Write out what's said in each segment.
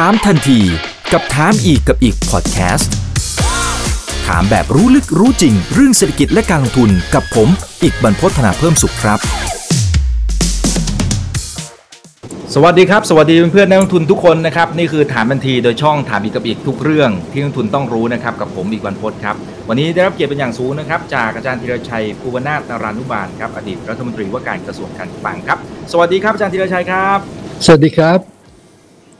ถามทันทีกับถามอีกกับอีกพอดแคสต์ถามแบบรู้ลึกรู้จริง เรื่องเศรษฐกิจและการลงทุนกับผม อีกบรรพฒนาเพิ่มสุขครับ สวัสดีครับ สวัสดีเพื่อนๆนักลงทุนทุกคนนะครับ นี่คือถามทันทีโดยช่องถามอีกกับอีกทุกเรื่องที่นักลงทุนต้องรู้นะครับกับผมอีกบรรพฒครับวันนี้ได้รับเกียรติเป็นอย่างสูงนะครับ จากอาจารย์ธีรชัยภูวนาถนารานุบาลครับอดีตรัฐมนตรีว่าการกระทรวงการคลังครับ สวัสดีครับอาจารย์ธีรชัยครับ สวัสดีครับ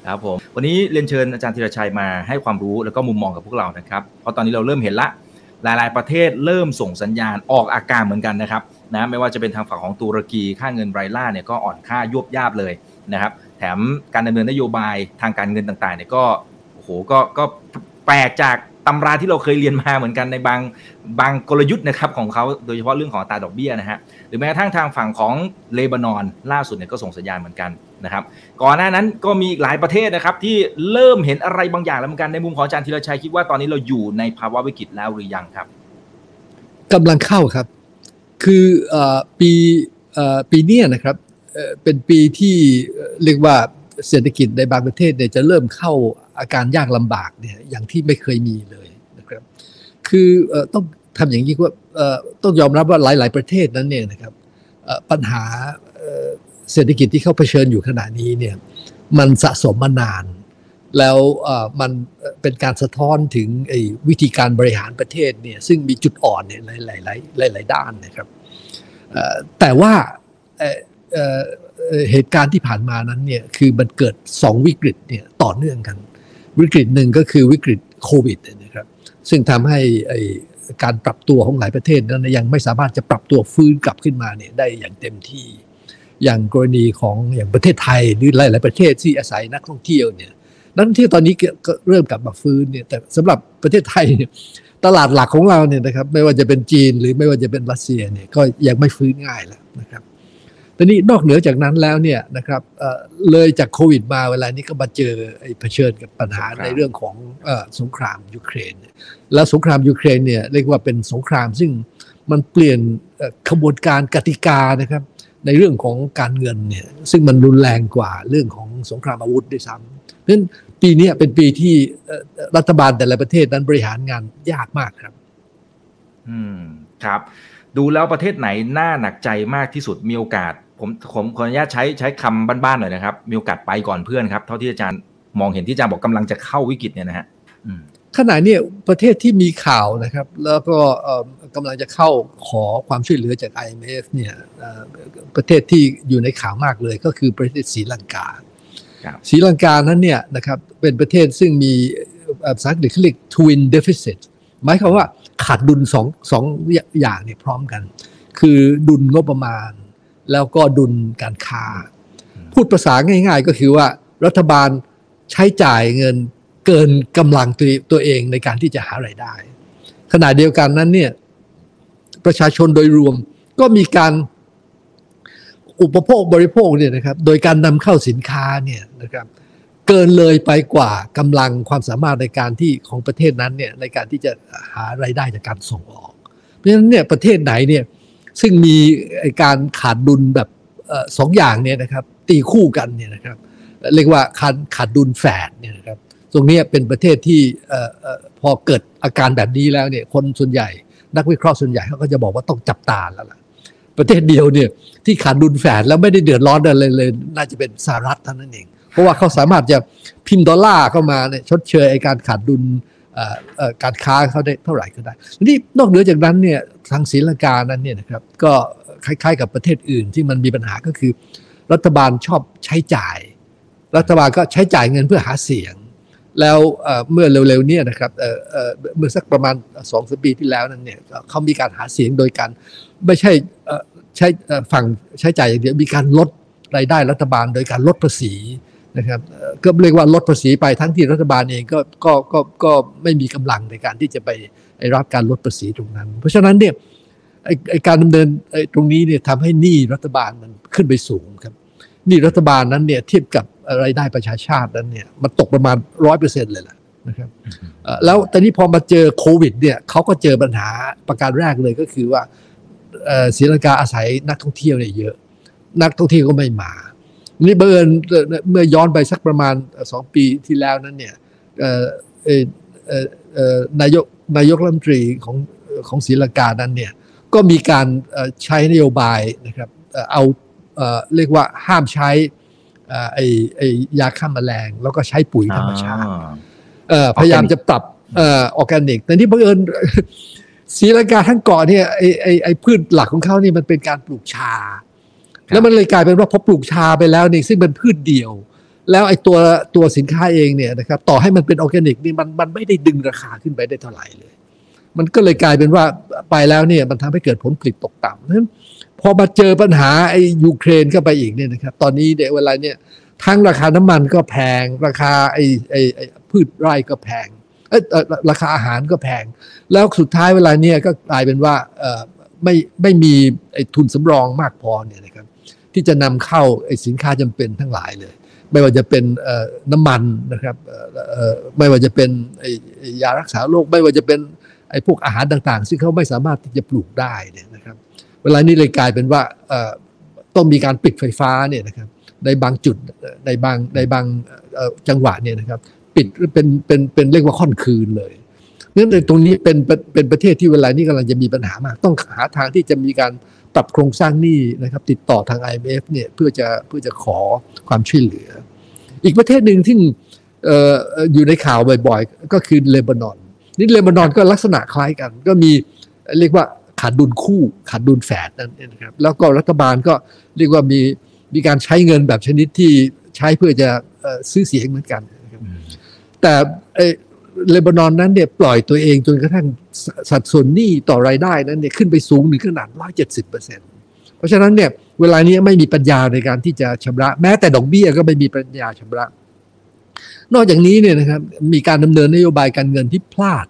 ครับผมวันนี้เรียนเชิญอาจารย์ธีรชัยมาให้ความรู้แล้วก็มุมมองกับพวกเรานะครับ เพราะตอนนี้เราเริ่มเห็นละ หลาย ๆ ประเทศเริ่มส่งสัญญาณออกอาการเหมือนกันนะครับนะไม่ว่าจะเป็นทางฝั่งของตุรกีค่าเงินไบรล่าเนี่ยก็อ่อนค่ายวบยาบเลยนะครับ แถมการดำเนินนโยบายทางการเงินต่าง ๆ เนี่ยก็โอ้โหก็ก็แปลกจาก ตำราที่เราเคยเรียนมาเหมือนกันในบางบางกลยุทธ์นะครับของเขาโดยเฉพาะเรื่องของตาดอกเบี้ยนะฮะหรือแม้กระทั่งทางฝั่งของเลบานอนล่าสุดเนี่ยก็ส่งสัญญาณเหมือนกันนะครับก่อนหน้านั้นก็มีอีกหลายประเทศนะครับที่เริ่มเห็นอะไรบางอย่างแล้วเหมือนกันในมุมของอาจารย์ธีรชัยคิดว่าตอนนี้เราอยู่ในภาวะวิกฤตแล้วหรือยังครับกำลังเข้าครับ คืออปีอปีนี้นะครับเอ่อเป็นปีที่เรียกว่าเศรษฐกิจในบางประเทศเนี่ยจะเริ่มเข้า อาการยากลำบากเนี่ยอย่างที่ไม่เคยมีเลยนะครับ คือต้องทำอย่างนี้ว่าต้องยอมรับว่าหลาย ๆ ประเทศนั้นเนี่ยนะครับปัญหาเศรษฐกิจที่เขาเผชิญอยู่ขณะนี้เนี่ยมันสะสมมานาน แล้วมันเป็นการสะท้อนถึงวิธีการบริหารประเทศเนี่ยซึ่งมีจุดอ่อนเนี่ยหลาย ๆ หลายๆหลายด้านนะครับแต่ว่าเหตุการณ์ที่ผ่านมานั้นเนี่ยคือมันเกิด2วิกฤตเนี่ยต่อเนื่องกัน วิกฤตหนึ่งก็คือวิกฤตโควิดนะครับซึ่งทำให้การปรับตัวของหลายประเทศนั้นยังไม่สามารถจะปรับตัวฟื้นกลับขึ้นมาเนี่ยได้อย่างเต็มที่ อย่างกรณีของอย่างประเทศไทยหรือหลาย ๆ ประเทศที่อาศัยนักท่องเที่ยวเนี่ยนักท่องเที่ยวตอนนี้ก็เริ่มกลับมาฟื้นเนี่ยแต่สำหรับประเทศไทยเนี่ยตลาดหลักของเราเนี่ยนะครับไม่ว่าจะเป็นจีนหรือไม่ว่าจะเป็นรัสเซียเนี่ยก็ยังไม่ฟื้นง่ายแล้วนะครับ ตอนนี้นอกเหนือจากนั้นแล้วเนี่ยนะครับเอ่อเลยจากโควิดมาเวลานี้ก็มาเจอไอ้เผชิญกับปัญหาครับในเรื่องของเอ่อสงครามยูเครนเนี่ยแล้วสงครามยูเครนเนี่ยเรียกว่าเป็นสงครามซึ่งมันเปลี่ยนเอ่อขบวนการกติกานะครับในเรื่องของการเงินเนี่ยซึ่งมันรุนแรงกว่าเรื่องของสงครามอาวุธด้วยซ้ำเพราะฉะนั้นปีเนี้ยเป็นปีที่เอ่อรัฐบาลแต่ละประเทศนั้นบริหารงานยากมากครับ อืมครับ ดูแล้วประเทศไหนน่าหนักใจมากที่สุดมีโอกาส ผมผมขออนุญาตใช้ใช้คำบ้านๆหน่อยนะครับ มีโอกาสไปก่อนเพื่อนครับ เท่าที่อาจารย์มองเห็นที่อาจารย์บอกกำลังจะเข้าวิกฤตเนี่ยนะฮะอืมขณะเนี้ยประเทศที่มีข่าวนะครับ แล้วก็เอ่อกำลังจะเข้าขอความช่วยเหลือจาก IMF เนี่ยเอ่อประเทศที่อยู่ในข่าวมากเลยก็คือประเทศศรีลังกาครับศรีลังกานั้นเนี่ยนะครับเป็นประเทศซึ่งมีเอ่อภาษาอังกฤษเขาเรียก twin deficit หมายความว่าขาดดุลสองสองอย่างเนี่ยพร้อมกัน คือดุลงบประมาณ แล้วก็ดุลการค้า พูดภาษาง่าย ๆ ก็คือว่ารัฐบาลใช้จ่ายเงินเกินกำลังตัวตัวเองในการที่จะหาไรายได้ ขณะเดียวกันนั้นเนี่ยประชาชนโดยรวมก็มีการอุปโภคบริโภคเนี่ยนะครับโดยการนำเข้าสินค้าเนี่ยนะครับเกินเลยไปกว่ากำลังความสามารถในการที่ของประเทศนั้นเนี่ยในการที่จะหาไรายได้จากการส่งออก เพราะฉะนั้นเนี่ยประเทศไหนเนี่ย ซึ่งมีการขาดดุลแบบสองอย่างเนี่ยนะครับตีคู่กันเนี่ยนะครับเรียกว่าขาดขาดดุลแฝดเนี่ยนะครับตรงนี้เป็นประเทศที่พอเกิดอาการแบบนี้แล้วเนี่ยคนส่วนใหญ่ นักวิเคราะห์ส่วนใหญ่เขาก็จะบอกว่าต้องจับตาแล้วล่ะประเทศเดียวเนี่ยที่ขาดดุลแฝดแล้วไม่ได้เดือดร้อนอะไรเลย น่าจะเป็นสหรัฐเท่านั้นเอง เพราะว่าเขาสามารถจะพิมพ์ดอลลาร์เข้ามาเนี่ยชดเชยไอการขาดดุล การค้าเขาได้เท่าไหร่ก็ได้ นี้นอกเหนือจากนั้นเนี่ยทางศรีลังกานั้นเนี่ยนะครับก็คล้ายๆกับประเทศอื่นที่มันมีปัญหาก็คือ รัฐบาลชอบใช้จ่าย รัฐบาลก็ใช้จ่ายเงินเพื่อหาเสียง แล้วเมื่อเร็วๆเนี่ยนะครับเมื่อสักประมาณสองสปีที่แล้วนั้นเนี่ยเขามีการหาเสียงโดยการไม่ใช่ใช่ฝั่งใช้จ่ายอย่างเดียวมีการลดรายได้รัฐบาลโดยการลดภาษี นะครับเอ่อก็เรียกว่าลดภาษีไปทั้งที่รัฐบาลเองก็ก็ก็ก็ไม่มีกำลังในการที่จะไปรับการลดภาษีตรงนั้น เพราะฉะนั้นเนี่ยไอ้ไอ้การดำเนินไอ้ตรงนี้เนี่ยทำให้หนี้รัฐบาลมันขึ้นไปสูงครับนี่รัฐบาลนั้นเนี่ยเทียบกับรายได้ประชาชาตินั้นเนี่ยมันตกประมาณร้อยเปอร์เซ็นต์เลยแหละนะครับเอ่อแล้วตอนนี้พอมาเจอโควิดเนี่ยเขาก็เจอปัญหาประการแรกเลยก็คือว่าเอ่อศรีลังกาอาศัยนักท่องเที่ยวเนี่ยเยอะ นักท่องเที่ยวก็ไม่มา นี่เบิร์นเมื่อย้อนไปสักประมาณสองปีที่แล้วนั้นเนี่ยนายกนายกรัฐมนตรีของของศรีลังกานั้นเนี่ยก็มีการใช้นโยบายนะครับเอาเรียกว่าห้ามใช้ไอ้ไอ้ยาฆ่าแมลง แล้วก็ใช้ปุ๋ยธรรมชาติพยายามจะปรับออร์แกนิก แต่ที่บังเอิญศรีลังกาทั้งเกาะเนี่ยไอ้ไอ้ไอ้พืชหลักของเขานี่มันเป็นการปลูกชา แล้วมันเลยกลายเป็นว่าพอปลูกชาไปแล้วนี่ซึ่งเป็นพืชเดียว แล้วไอ้ตัวตัวสินค้าเองเนี่ยนะครับต่อให้มันเป็นออร์แกนิกนี่มันมันไม่ได้ดึงราคาขึ้นไปได้เท่าไหร่เลย มันก็เลยกลายเป็นว่าไปแล้วเนี่ยมันทำให้เกิดผลผลิตตกต่ำนั้นพอมาเจอปัญหาไอ้ยูเครนเข้าไปอีกเนี่ยนะครับตอนนี้เดี๋ยวเวลาเนี่ยทั้งราคาน้ำมันก็แพง ราคาไอ้ไอ้ไอ้พืชไร่ก็แพงเออราคาอาหารก็แพง แล้วสุดท้ายเวลาเนี่ยก็กลายเป็นว่าเออไม่ไม่มีไอ้ทุนสำรองมากพอเนี่ยนะครับ ที่จะนำเข้าไอ้สินค้าจำเป็นทั้งหลายเลย ไม่ว่าจะเป็นน้ำมันนะครับไม่ว่าจะเป็นยารักษาโรคไม่ว่าจะเป็นไอ้พวกอาหารต่างๆ ซึ่งเขาไม่สามารถที่จะปลูกได้เนี่ยนะครับ เวลานี้เลยกลายเป็นว่าต้องมีการปิดไฟฟ้าเนี่ยนะครับในบางจุดในบางในบางจังหวะเนี่ยนะครับ ปิดเป็นเป็นเป็นเรียกว่าค่อนคืนเลยเนื่องจากตรงนี้เป็นเป็นประเทศที่เวลานี้กำลังจะมีปัญหามาก ต้องหาทางที่จะมีการ ปรับโครงสร้างหนี้นะครับ ติดต่อทาง IMF เนี่ยเพื่อจะเพื่อจะขอความช่วยเหลือ อีกประเทศหนึ่งที่อยู่ในข่าวบ่อยๆ ก็คือเลบานอนนี่เลบานอนก็ลักษณะคล้ายกัน ก็มีเรียกว่าขาดดุลคู่ขาดดุลแฝดนั่นเองครับแล้วก็รัฐบาลก็เรียกว่ามีมีการใช้เงินแบบชนิดที่ใช้เพื่อจะซื้อเสียงเหมือนกัน แต่ เลบานอนนั้นเนี่ยปล่อยตัวเองจนกระทั่งสัดส่วนหนี้ต่อรายได้นั้นเนี่ยขึ้นไปสูงถึงขนาดร้อยเจ็ดสิบเปอร์เซ็นต์เพราะฉะนั้นเนี่ยเวลานี้ไม่มีปัญญาในการที่จะชำระ แม้แต่ดอกเบี้ยก็ไม่มีปัญญาชำระ นอกจากนี้เนี่ยนะครับมีการดำเนินนโยบายการเงินที่พลาด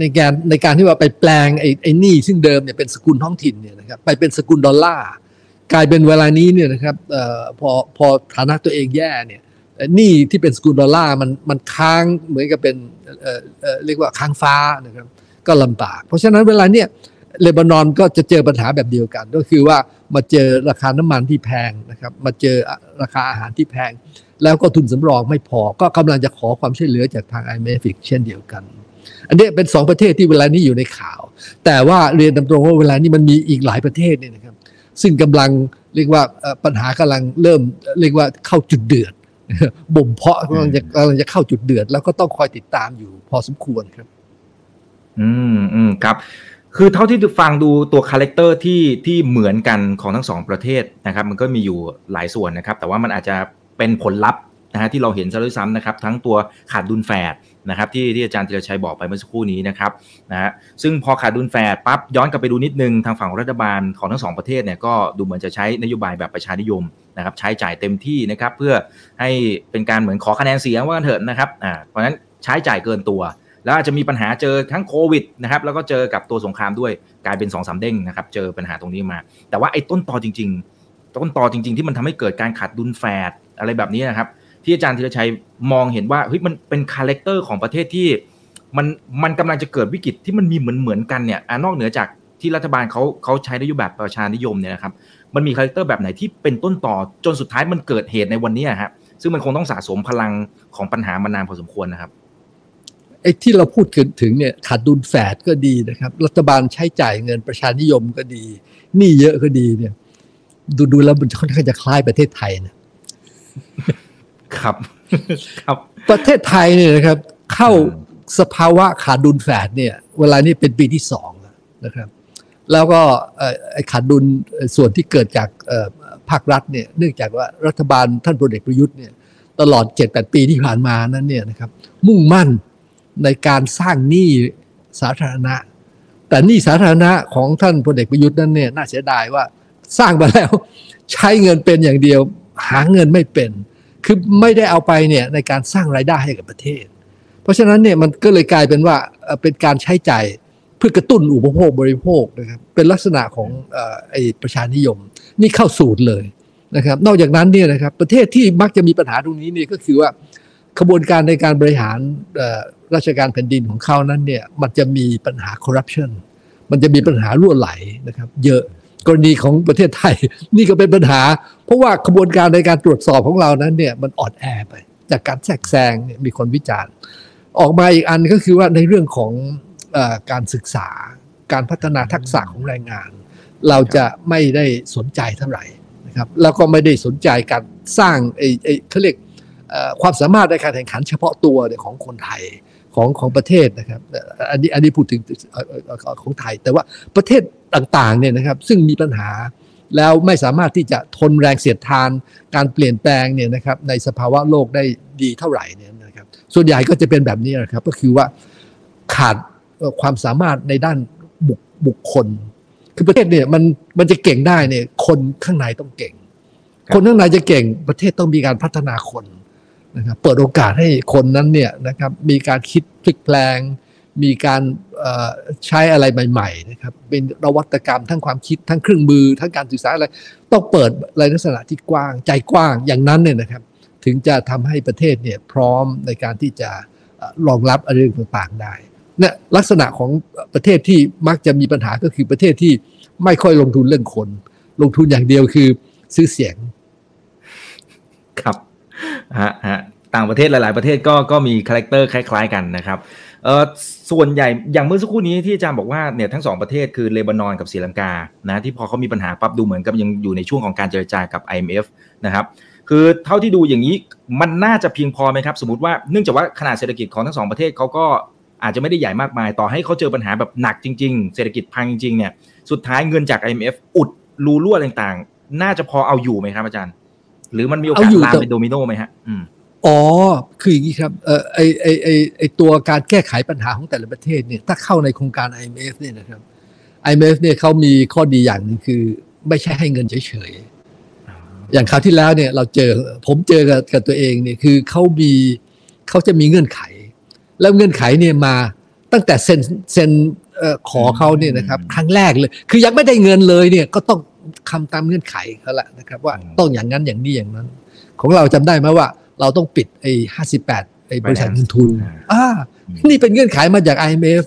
ในการในการที่ว่าไปแปลงไอ้ไอ้หนี้ซึ่งเดิมเนี่ยเป็นสกุลท้องถิ่นเนี่ยนะครับไปเป็นสกุลดอลลาร์กลายเป็นเวลานี้เนี่ยนะครับออพอพอฐานะตัวเองแย่เนี่ยหนี้ที่เป็นสกุลดอลลาร์มันมันค้างเหมือนกับเป็น เรียกว่าค้างฟ้านะครับก็ลำบาก เพราะฉะนั้นเวลาเนี่ยเลบานอนก็จะเจอปัญหาแบบเดียวกัน ก็คือว่ามาเจอราคาน้ำมันที่แพงนะครับมาเจอราคาอาหารที่แพง แล้วก็ทุนสำรองไม่พอก็กำลังจะขอความช่วยเหลือจากทาง IMF เช่นเดียวกัน อันนี้เป็นสองประเทศที่เวลานี้อยู่ในข่าว แต่ว่าเรียนตรงว่าเวลานี้มันมีอีกหลายประเทศเนี่ยนะครับซึ่งกำลังเรียกว่าปัญหากำลังเริ่มเรียกว่าเข้าจุดเดือด บ่มเพาะกำลังจะกำลังจะเข้าจุดเดือด แล้วก็ต้องคอยติดตามอยู่พอสมควรครับ อืมอืมครับ คือเท่าที่ฟังดูตัว character ที่ที่เหมือนกันของทั้งสองประเทศนะครับ มันก็มีอยู่หลายส่วนนะครับ แต่ว่ามันอาจจะเป็นผลลัพธ์นะฮะที่เราเห็นซะด้วยซ้ำนะครับ ทั้งตัวขาดดุลแฝด นะครับที่ที่อาจารย์ธีรชัยบอกไปเมื่อสักครู่นี้นะครับนะฮะซึ่งพอขาดดุลแฝดปั๊บย้อนกลับไปดูนิดนึงทางฝั่งรัฐบาลของทั้งสองประเทศเนี่ยก็ดูเหมือนจะใช้นโยบายแบบประชานิยมนะครับใช้จ่ายเต็มที่นะครับเพื่อให้เป็นการเหมือนขอคะแนนเสียงว่ากันเถิดนะครับอ่าเพราะฉะนั้นใช้จ่ายเกินตัว แล้วอาจจะมีปัญหาเจอทั้งโควิดนะครับแล้วก็เจอกับตัวสงครามด้วยกลายเป็นสองเด้งนะครับเจอปัญหาตรงนี้มา แต่ว่าไอ้ต้นตอจริง ๆ ต้นตอจริง ๆ ที่มันทำให้เกิดการขาดดุลแฝดอะไรแบบนี้นะครับ ที่อาจารย์ธีรชัยมองเห็นว่าเฮ้ยมันเป็น character ของประเทศที่มันมันกำลังจะเกิดวิกฤตที่มันมีเหมือนเหมือนกันเนี่ยนอกเหนือจากที่รัฐบาลเขาเขาใช้นโยบายประชานิยมเนี่ยนะครับมันมี character แบบไหนที่เป็นต้นตอจนสุดท้ายมันเกิดเหตุในวันนี้ครับซึ่งมันคงต้องสะสมพลังของปัญหามานานพอสมควรนะครับไอ้ที่เราพูดถึงเนี่ยขาดดุลแฝดก็ดีนะครับ รัฐบาลใช้จ่ายเงินประชานิยมก็ดีหนี้เยอะก็ดีเนี่ย ดูดูแล้วมันค่อนข้างจะคล้ายประเทศไทยนะ ครับ ครับ ประเทศไทยเนี่ยนะครับ เข้าสภาวะขาดดุลแฝดเนี่ย เวลานี้เป็นปีที่สองนะครับ แล้วก็ไอ้ขาดดุลส่วนที่เกิดจากภาครัฐเนี่ยเนื่องจากว่ารัฐบาลท่านพลเอกประยุทธ์เนี่ยตลอดเจ็ดแปดปีที่ผ่านมานั้นเนี่ยนะครับ มุ่งมั่นในการสร้างหนี้สาธารณะ แต่หนี้สาธารณะของท่านพลเอกประยุทธ์นั้นเนี่ยน่าเสียดายว่าสร้างมาแล้วใช้เงินเป็นอย่างเดียว หาเงินไม่เป็น คือไม่ได้เอาไปเนี่ยในการสร้างรายได้ให้กับประเทศ เพราะฉะนั้นเนี่ยมันก็เลยกลายเป็นว่าเป็นการใช้ใจ่ายเพื่อกระตุ้นอุปโภคบริโภคนะครับเป็นลักษณะของไอ้ประชานิยม นี่เข้าสูตรเลยนะครับ นอกจากนั้นเนี่ยนะครับประเทศที่มักจะมีปัญหาตรงนี้เนี่ยก็คือว่าขบวนการในการบริหารราชการแผ่นดินของเขานั้นเนี่ยมันจะมีปัญหาคอร์รัปชันมันจะมีปัญหารั่วไหลนะครับ เยอะ กรณีของประเทศไทย นี่ก็เป็นปัญหา เพราะว่าขบวนการในการตรวจสอบของเรานั้นเนี่ยมันอ่อนแอไป จากการแทรกแซงมีคนวิจารณ์ ออกมาอีกอันก็คือว่าในเรื่องของอการศึกษา การพัฒนาทักษะของแรงงาน เราจะไม่ได้สนใจเท่าไหร่นะครับแล้วก็ไม่ได้สนใจการสร้างไอ้ไอ้เขาเรียกความสามารถในการแข่งขันเฉพาะตัวของคนไทย ของของประเทศนะครับอันนี้อันนี้พูดถึงของไทย แต่ว่าประเทศต่างๆเนี่ยนะครับซึ่งมีปัญหาแล้วไม่สามารถที่จะทนแรงเสียดทาน การเปลี่ยนแปลงเนี่ยนะครับในสภาวะโลกได้ดีเท่าไหร่เนี่ยนะครับส่วนใหญ่ก็จะเป็นแบบนี้นะครับก็คือว่าขาดความสามารถในด้านบุคบุคคล คือประเทศเนี่ยมันมันจะเก่งได้เนี่ยคนข้างในต้องเก่ง คนข้างในจะเก่งประเทศต้องมีการพัฒนาคน นะครับเปิดโอกาสให้คนนั้นเนี่ยนะครับมีการคิดพลิกแปลง มีการใช้อะไรใหม่ๆนะครับเป็นนวัตกรรมทั้งความคิดทั้งเครื่องมือทั้งการศึกษารอะไร ต้องเปิดในลักษณะที่กว้างใจกว้างอย่างนั้นเนี่ยนะครับ ถึงจะทำให้ประเทศเนี่ยพร้อมในการที่จะรองรับอะไรต่างๆได้เนี่ยลักษณะของประเทศที่มักจะมีปัญหาก็คือประเทศที่ไม่ค่อยลงทุนเรื่องคน ลงทุนอย่างเดียวคือซื้อเสียง ครับ ฮะฮะต่างประเทศหลาย ๆ ประเทศก็ก็มี character คล้าย ๆ กันนะครับเออส่วนใหญ่อย่างเมื่อสักครู่นี้ที่อาจารย์บอกว่าเนี่ยทั้งสองประเทศคือเลบานอนกับศรีลังกานะที่พอเขามีปัญหาปั๊บดูเหมือนกับยังอยู่ในช่วงของการเจรจากับ IMF นะครับคือเท่าที่ดูอย่างนี้มันน่าจะเพียงพอไหมครับ สมมติว่าเนื่องจากว่าขนาดเศรษฐกิจของทั้งสองประเทศเขาก็อาจจะไม่ได้ใหญ่มากมาย ต่อให้เขาเจอปัญหาแบบหนักจริง ๆ เศรษฐกิจพังจริงๆเนี่ยสุดท้ายเงินจาก IMF อุดรูรั่วต่างๆ น่าจะพอเอาอยู่ไหมครับอาจารย์ หรือมันมีโอกาเอาสอยู่ลามแต่เป็นโดมิโนไหมฮะอืมอ๋อ คืออย่างนี้ครับ เออไอไอไอไอตัวการแก้ไขปัญหาของแต่ละประเทศเนี่ย ถ้าเข้าในโครงการ IMF เนี่ยนะครับ IMF เนี่ยเขามีข้อดีอย่างหนึงคือ ไม่ใช่ให้เงินเฉยๆ อย่างคราวที่แล้วเนี่ยเราเจอ ผมเจอกับกับตัวเองเนี่ย คือเขามีเขาจะมีเงื่อนไข แล้วเงื่อนไขเนี่ยมาตั้งแต่เซ็นเซ็นเอ่อขอเขาเนี่ยนะครับ ครั้งแรกเลย คือยังไม่ได้เงินเลยเนี่ย ก็ต้อง คำตามเงื่อนไขเขาละนะครับ ว่าต้องอย่างนั้นอย่างนี้อย่างนั้น ของเราจำได้ไหมว่า เราต้องปิดไอ้ห้าสิบแปดไอ้บริษัทเงินทุนอ่านี่เป็นเงื่อนไขมาจาก IMF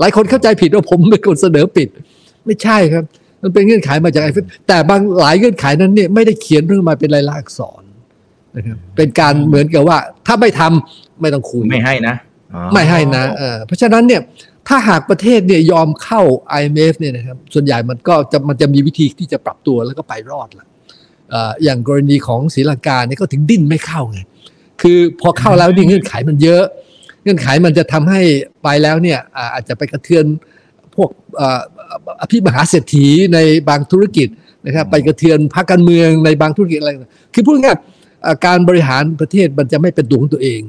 หลายคนเข้าใจผิดว่าผมเป็นคนเสนอปิด ไม่ใช่ครับ มันเป็นเงื่อนไขมาจาก IMF แต่บางหลายเงื่อนไขนั้นเนี่ยไม่ได้เขียนเรื่องมาเป็นลายลักษณ์อักษรนะครับเป็นการเหมือนกับว่า ถ้าไม่ทำไม่ต้องคุยไม่ให้นะอ๋อไม่ให้นะเออเพราะฉะนั้นเนี่ย ถ้าหากประเทศเนี่ยยอมเข้า IMF เนี่ยนะครับส่วนใหญ่มันก็จะมันจะมีวิธีที่จะปรับตัวแล้วก็ไปรอดละอย่างกรณีของศรีลังกาเนี่ยก็ถึงดิ้นไม่เข้าไงคือพอเข้าแล้วนี่เงื่อนไขมันเยอะ เงื่อนไขมันจะทำให้ไปแล้วเนี่ยอาจจะไปกระเทือนพวกอภิมหาเศรษฐีในบางธุรกิจนะครับไปกระเทือนพรรคการเมืองในบางธุรกิจอะไร คือพูดง่ายการบริหารประเทศมันจะไม่เป็นตัวของตัวเอง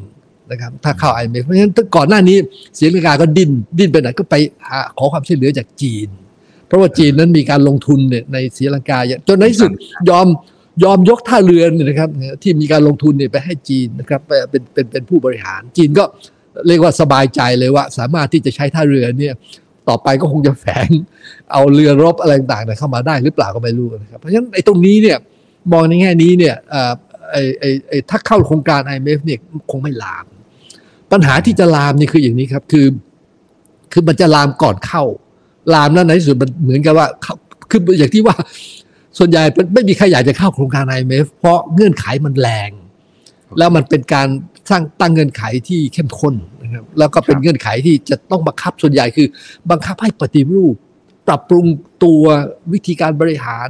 นะครับถ้าเข้า IMF เพราะฉะนั้นก่อนหน้านี้ศรีลังกาก็ดิ้นดิ้นไปไหนก็ไปหาขอความช่วยเหลือจากจีน เพราะว่าจีนนั้นมีการลงทุนเนี่ยในศรีลังกาอย่างจนในที่สุดยอมยอมยกท่าเรือเนี่ยนะครับที่มีการลงทุนเนี่ยไปให้จีนนะครับไปเป็นเป็นเป็นผู้บริหารจีนก็เรียกว่าสบายใจเลยว่า สามารถที่จะใช้ท่าเรือเนี่ยต่อไปก็คงจะแฝงเอาเรือรบอะไรต่างๆเนี่ยเข้ามาได้หรือเปล่าก็ไม่รู้นะครับเพราะฉะนั้นไอ้ตรงนี้เนี่ยมองในแง่นี้เนี่ยเอ่อไอ้ไอ้ไอ้ถ้าเข้าโครงการ IMF เนี่ยคงไม่ลาม ปัญหาที่จะลามนี่คืออย่างนี้ครับ คือ คือมันจะลามก่อนเข้า ลามแล้วในที่สุดมันเหมือนกับว่าเขาคืออย่างที่ว่าส่วนใหญ่ไม่มีใครอยากจะเข้าโครงการ IMF เพราะเงื่อนไขมันแรง แล้วมันเป็นการสร้างตั้งเงื่อนไขที่เข้มข้นนะครับแล้วก็เป็นเงื่อนไขที่จะต้องบังคับส่วนใหญ่คือ บังคับให้ปฏิรูป ปรับปรุงตัววิธีการบริหาร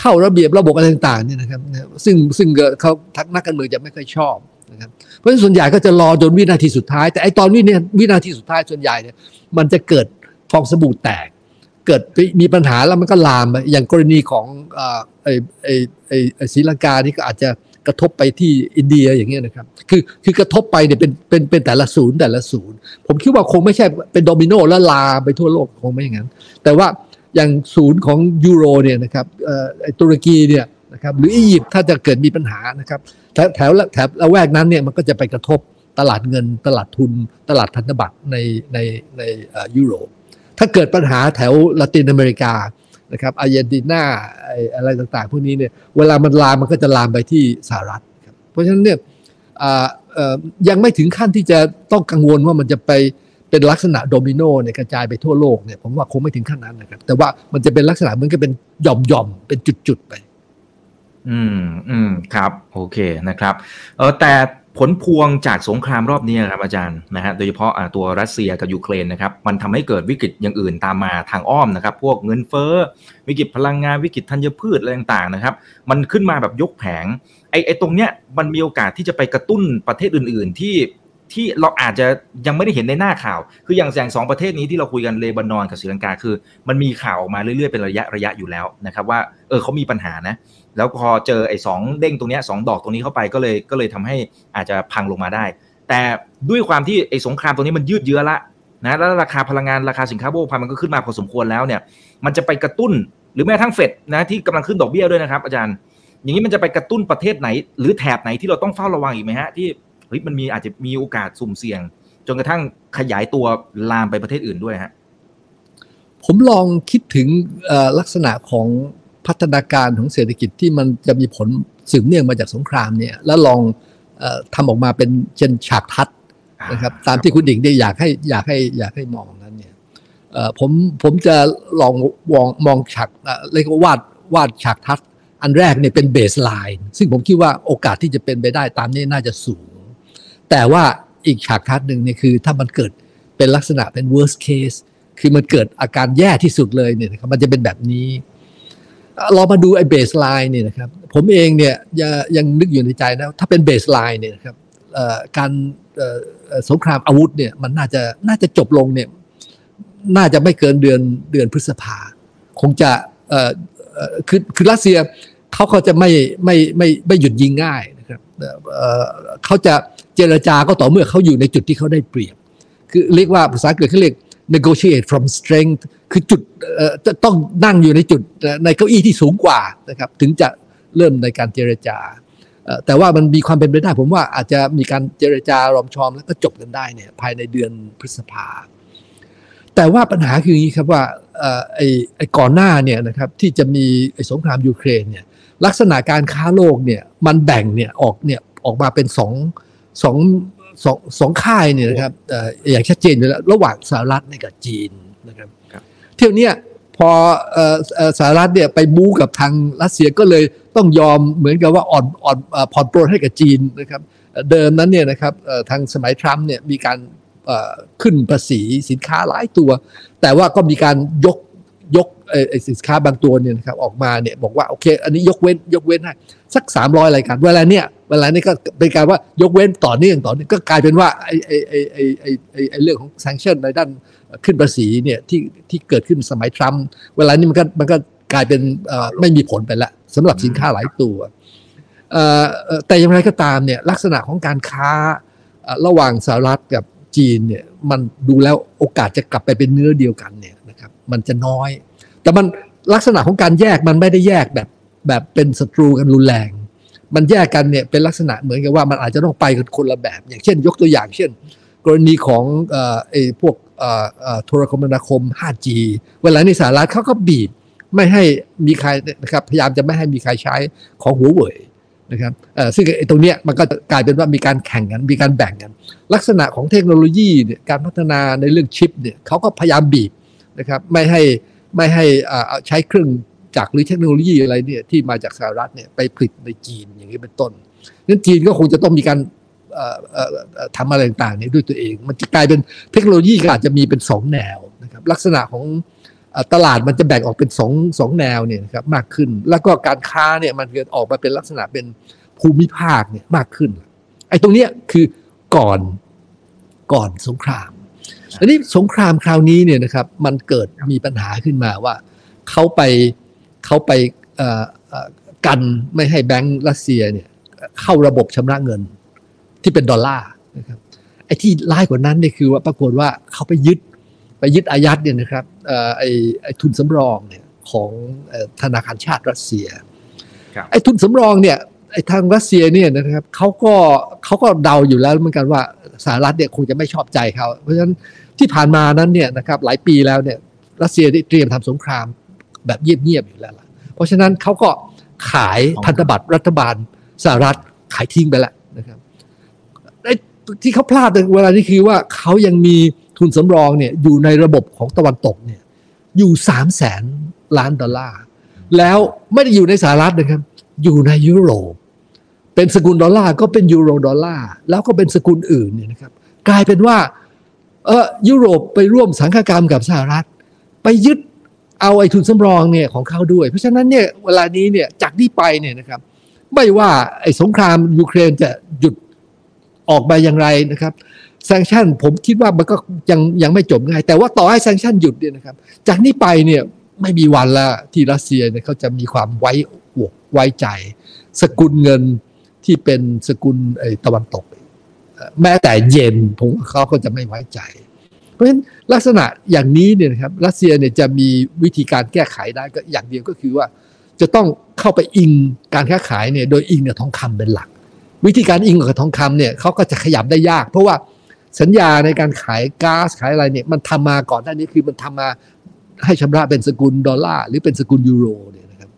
เข้าระเบียบระบบอะไรต่างๆเนี่ยนะครับซึ่งซึ่งเขาทักนักการเมืองจะไม่ค่อยชอบ นะครับเพราะฉะนั้นส่วนใหญ่ก็จะรอจนวินาทีสุดท้าย แต่ไอตอนวินาวินาทีสุดท้ายส่วนใหญ่เนี่ยมันจะเกิดฟองสบู่แตก เกิดมีปัญหาแล้วมันก็ลามไปอย่างกรณีของไอไอไอศรีลังกานี่ก็อาจจะกระทบไปที่อินเดียอย่างเงี้ยนะครับคือคือกระทบไปเนี่ยเป็นเป็นเป็นแต่ละศูนย์แต่ละศูนย์ ผมคิดว่าคงไม่ใช่เป็นโดมิโนแล้วลามไปทั่วโลกคงไม่อย่างนั้น แต่ว่าอย่างศูนย์ของยูโรเนี่ยนะครับเอ่อไอ้ตุรกีเนี่ยนะครับหรืออียิปต์ถ้าจะเกิดมีปัญหานะครับ แถวแถวแถวละแวกนั้นเนี่ยมันก็จะไปกระทบตลาดเงินตลาดทุน ตลาดพันธบัตรในในในยุโรป ถ้าเกิดปัญหาแถวละตินอเมริกานะครับอาร์เจนตินาอะไรต่างๆ พวกนี้เนี่ยเวลามันลามมันก็จะลามไปที่สหรัฐครับเพราะฉะนั้นเนี่ยยังไม่ถึงขั้นที่จะต้องกังวลว่ามันจะไปเป็นลักษณะโดมิโนเนี่ยกระจายไปทั่วโลกเนี่ยผมว่าคงไม่ถึงขั้นนั้นนะครับแต่ว่ามันจะเป็นลักษณะเหมือนกับเป็นหย่อมๆเป็นจุดๆไป อืมอืมครับ โอเคนะครับเออแต่ผลพวงจากสงครามรอบนี้ครับอาจารย์นะฮะโดยเฉพาะตัวรัสเซียกับยูเครนนะครับมันทำให้เกิดวิกฤตอย่างอื่นตามมาทางอ้อมนะครับ พวกเงินเฟ้อวิกฤตพลังงานวิกฤตธัญพืชอะไรต่างๆนะครับ มันขึ้นมาแบบยกแผงไอ้ไอ้ตรงเนี้ยมันมีโอกาสที่จะไปกระตุ้นประเทศอื่น ๆ ที่ที่เราอาจจะยังไม่ได้เห็นในหน้าข่าว คืออย่างแสงสองประเทศนี้ที่เราคุยกันเลบานอนกับศรีลังกาคือ มันมีข่าวออกมาเรื่อยๆเป็นระยะระยะอยู่แล้วนะครับว่าเออเขามีปัญหานะ แล้วพอเจอไอ้สองเด้งตรงนี้สองดอกตรงนี้เข้าไปก็เลยก็เลยทำให้อาจจะพังลงมาได้ แต่ด้วยความที่ไอ้สงครามตรงนี้มันยืดเยื้อละนะแล้วราคาพลังงานราคาสินค้าโภคภัณฑ์มันก็ขึ้นมาพอสมควรแล้วเนี่ย มันจะไปกระตุ้นหรือแม้ทั้งเฟดนะที่กำลังขึ้นดอกเบี้ยด้วยนะครับ อาจารย์ อย่างนี้มันจะไปกระตุ้นประเทศไหน หรือแถบไหนที่เราต้องเฝ้าระวังอีกไหมฮะที่เฮ้ยมันมีอาจจะมีโอกาสสุ่มเสี่ยง จนกระทั่งขยายตัวลามไปประเทศอื่นด้วยฮะผมลองคิดถึงลักษณะของ พัฒนาการของเศรษฐกิจที่มันจะมีผลสืบเนื่องมาจากสงครามเนี่ยแล้วลองอทำออกมาเป็นเช่นฉากทัดนะครับตามที่คุณดิ่งได้อยากให้อยากให้อยากให้มองนั้นเนี่ยผมผมจะลองมองมองฉากเรียกว่าวาดวาดฉากทัดอันแรกเนี่ยเป็นเบสไลน์ซึ่งผมคิดว่าโอกาสที่จะเป็นไปได้ตามนี้น่าจะสูง แต่ว่าอีกฉากทัดหนึ่งเนี่ยคือถ้ามันเกิดเป็นลักษณะเป็น worst case คือมันเกิดอาการแย่ที่สุดเลยเนี่ยมันจะเป็นแบบนี้ เรามาดูไอ้เบสไลน์เนี่ยนะครับ ผมเองเนี่ยยังนึกอยู่ในใจนะถ้าเป็นเบสไลน์เนี่ยครับการสงครามอาวุธเนี่ยมันน่าจะน่าจะจบลงเนี่ยน่าจะไม่เกินเดือนเดือนพฤษภา คงจะคือคือรัสเซียเขาเขาจะไม่ไม่ไม่ไม่หยุดยิงง่ายนะครับเขาจะเจรจาก็ต่อเมื่อเขาอยู่ในจุดที่เขาได้เปรียบ คือเรียกว่าภาษาอังกฤษเขาเรียก negotiate from strength คือจุดจะต้องนั่งอยู่ในจุดในเก้าอี้ที่สูงกว่านะครับถึงจะเริ่มในการเจรจา แต่ว่ามันมีความเป็นไปได้ ผมว่าอาจจะมีการเจรจารอมชอมแล้วก็จบกันได้เนี่ยภายในเดือนพฤษภา แต่ว่าปัญหาคืออย่างนี้ครับว่าไอ้ไอ้ก่อนหน้าเนี่ยนะครับที่จะมีไอ้สงครามยูเครนเนี่ยลักษณะการค้าโลกเนี่ยมันแบ่งเนี่ยออกเนี่ยออกมาเป็นสองสองสองสองค่ายเนี่ยนะครับอย่างชัดเจนอยู่แล้วระหว่างสหรัฐกับจีนนะครับ ที่ยวนี้พอสหรัฐเนี่ยไปบู๊กับทางรัสเซียก็เลยต้องยอมเหมือนกับว่าอ่อนอ่อนผ่อนปรนให้กับจีนนะครับ เดิมนั้นเนี่ยนะครับทางสมัยทรัมป์เนี่ยมีการขึ้นภาษีสินค้าหลายตัว แต่ว่าก็มีการยก ยกสินค้าบางตัวเนี่ยนะครับออกมาเนี่ยบอกว่าโอเค อันนี้ยกเว้นยกเว้นให้สัก 300รายการเวลาเนี่ยเวลานี้ก็เป็นการว่ายกเว้นต่อเนื่องต่อเนื่องก็กลายเป็นว่าไอ้ไอ้ไอ้ไอ้ไอ้ไอ้เรื่องของ sanction ในด้านขึ้นภาษีเนี่ยที่ที่เกิดขึ้นสมัยทรัมป์เวลานี้มันก็มันก็กลายเป็นไม่มีผลไปละสำหรับสินค้าหลายตัวแต่อย่างไรก็ตามเนี่ยลักษณะของการค้าระหว่างสหรัฐกับจีนเนี่ยมันดูแล้วโอกาสจะกลับไปเป็นเนื้อเดียวกันเนี่ย มันจะน้อย แต่มันลักษณะของการแยกมันไม่ได้แยกแบบแบบเป็นศัตรูกันรุนแรง มันแยกกันเนี่ยเป็นลักษณะเหมือนกับว่ามันอาจจะต้องไปกันคนละแบบ อย่างเช่น ยกตัวอย่าง เช่น กรณีของไอ้พวกโทรคมนาคม 5G เวลาในสหรัฐเขาก็บีบไม่ให้มีใครนะครับพยายามจะไม่ให้มีใครใช้ของหัวเว่ยนะครับซึ่งไอ้ตรงเนี้ยมันก็กลายเป็นว่ามีการแข่งกัน มีการแบ่งกัน ลักษณะของเทคโนโลยีเนี่ยการพัฒนาในเรื่องชิปเนี่ยเขาก็พยายามบีบ นะครับไม่ให้ไม่ให้ใช้เครื่องจักรหรือเทคโนโลยีอะไรเนี่ยที่มาจากสหรัฐเนี่ยไปผลิตในจีนอย่างนี้เป็นต้นนั้นจีนก็คงจะต้องมีการทำอะไรต่างๆนี้ด้วยตัวเอง มันจะกลายเป็นเทคโนโลยีก็อาจจะมีเป็นสองแนวนะครับลักษณะของตลาดมันจะแบ่งออกเป็นสองสองแนวเนี่ยครับมากขึ้น แล้วก็การค้าเนี่ยมันเกิดออกมาเป็นลักษณะเป็นภูมิภาคเนี่ยมากขึ้นไอ้ตรงเนี้ยคือก่อนก่อนสงคราม อันนี้สงครามคราวนี้เนี่ยนะครับ มันเกิดมีปัญหาขึ้นมาว่าเขาไปเขาไปกันไม่ให้แบงก์รัสเซียเนี่ยเข้าระบบชำระเงินที่เป็นดอลลาร์นะครับไอ้ที่ร้ายกว่านั้นเนี่ยคือว่าปรากฏว่าเขาไปยึดไปยึดอายัดเนี่ยนะครับไอ้ไอ้ทุนสำรองเนี่ยของธนาคารชาติรัสเซียไอ้ทุนสำรองเนี่ยไอ้ทางรัสเซียเนี่ยนะครับเขาก็เขาก็เดาอยู่แล้วเหมือนกันว่าสหรัฐเนี่ยคงจะไม่ชอบใจเขาเพราะฉะนั้น ที่ผ่านมานั้นเนี่ยนะครับหลายปีแล้วเนี่ยรัสเซียได้เตรียมทำสงครามแบบเงียบๆอยู่แล้วล่ะ เพราะฉะนั้นเขาก็ขายพันธบัตรรัฐบาลสหรัฐขายทิ้งไปแล้วนะครับไอ้ที่เขาพลาดในเวลานี้คือว่าเขายังมีทุนสำรองเนี่ยอยู่ในระบบของตะวันตกเนี่ยอยู่สามแสนล้านดอลลาร์ แล้วไม่ได้อยู่ในสหรัฐนะครับ อยู่ในยุโรป เป็นสกุลดอลลาร์ก็เป็นยูโรดอลลาร์ แล้วก็เป็นสกุลอื่นเนี่ยนะครับ กลายเป็นว่า เออยุโรปไปร่วมสังฆกรรมกับสหรัฐ ไปยึดเอาไอ้ทุนสำรองเนี่ยของเขาด้วย เพราะฉะนั้นเนี่ยเวลานี้เนี่ยจากนี้ไปเนี่ยนะครับ ไม่ว่าไอ้สงครามยูเครนจะหยุดออกมาอย่างไรนะครับแซงชั่นผมคิดว่ามันก็ยังยังไม่จบง่าย แต่ว่าต่อให้แซงชั่นหยุดเนี่ยนะครับ จากนี้ไปเนี่ยไม่มีวันละที่รัสเซียเนี่ยเขาจะมีความไว้อกไว้ใจ สกุลเงินที่เป็นสกุลไอ้ตะวันตก แม้แต่เย็นผมว่าเขาก็จะไม่ไว้ใจ เพราะฉะนั้นลักษณะอย่างนี้เนี่ยนะครับรัสเซียเนี่ยจะมีวิธีการแก้ไขได้ก็อย่างเดียวก็คือว่า จะต้องเข้าไปอิงการค้าขายเนี่ยโดยอิงกับทองคำเป็นหลัก วิธีการอิงกับทองคำเนี่ยเขาก็จะขยับได้ยาก เพราะว่าสัญญาในการขายก๊าซขายอะไรเนี่ยมันทำมาก่อนหน้านี้คือมันทำมาให้ชำระเป็นสกุลดอลลาร์หรือเป็นสกุลยูโรเนี่ยนะครับ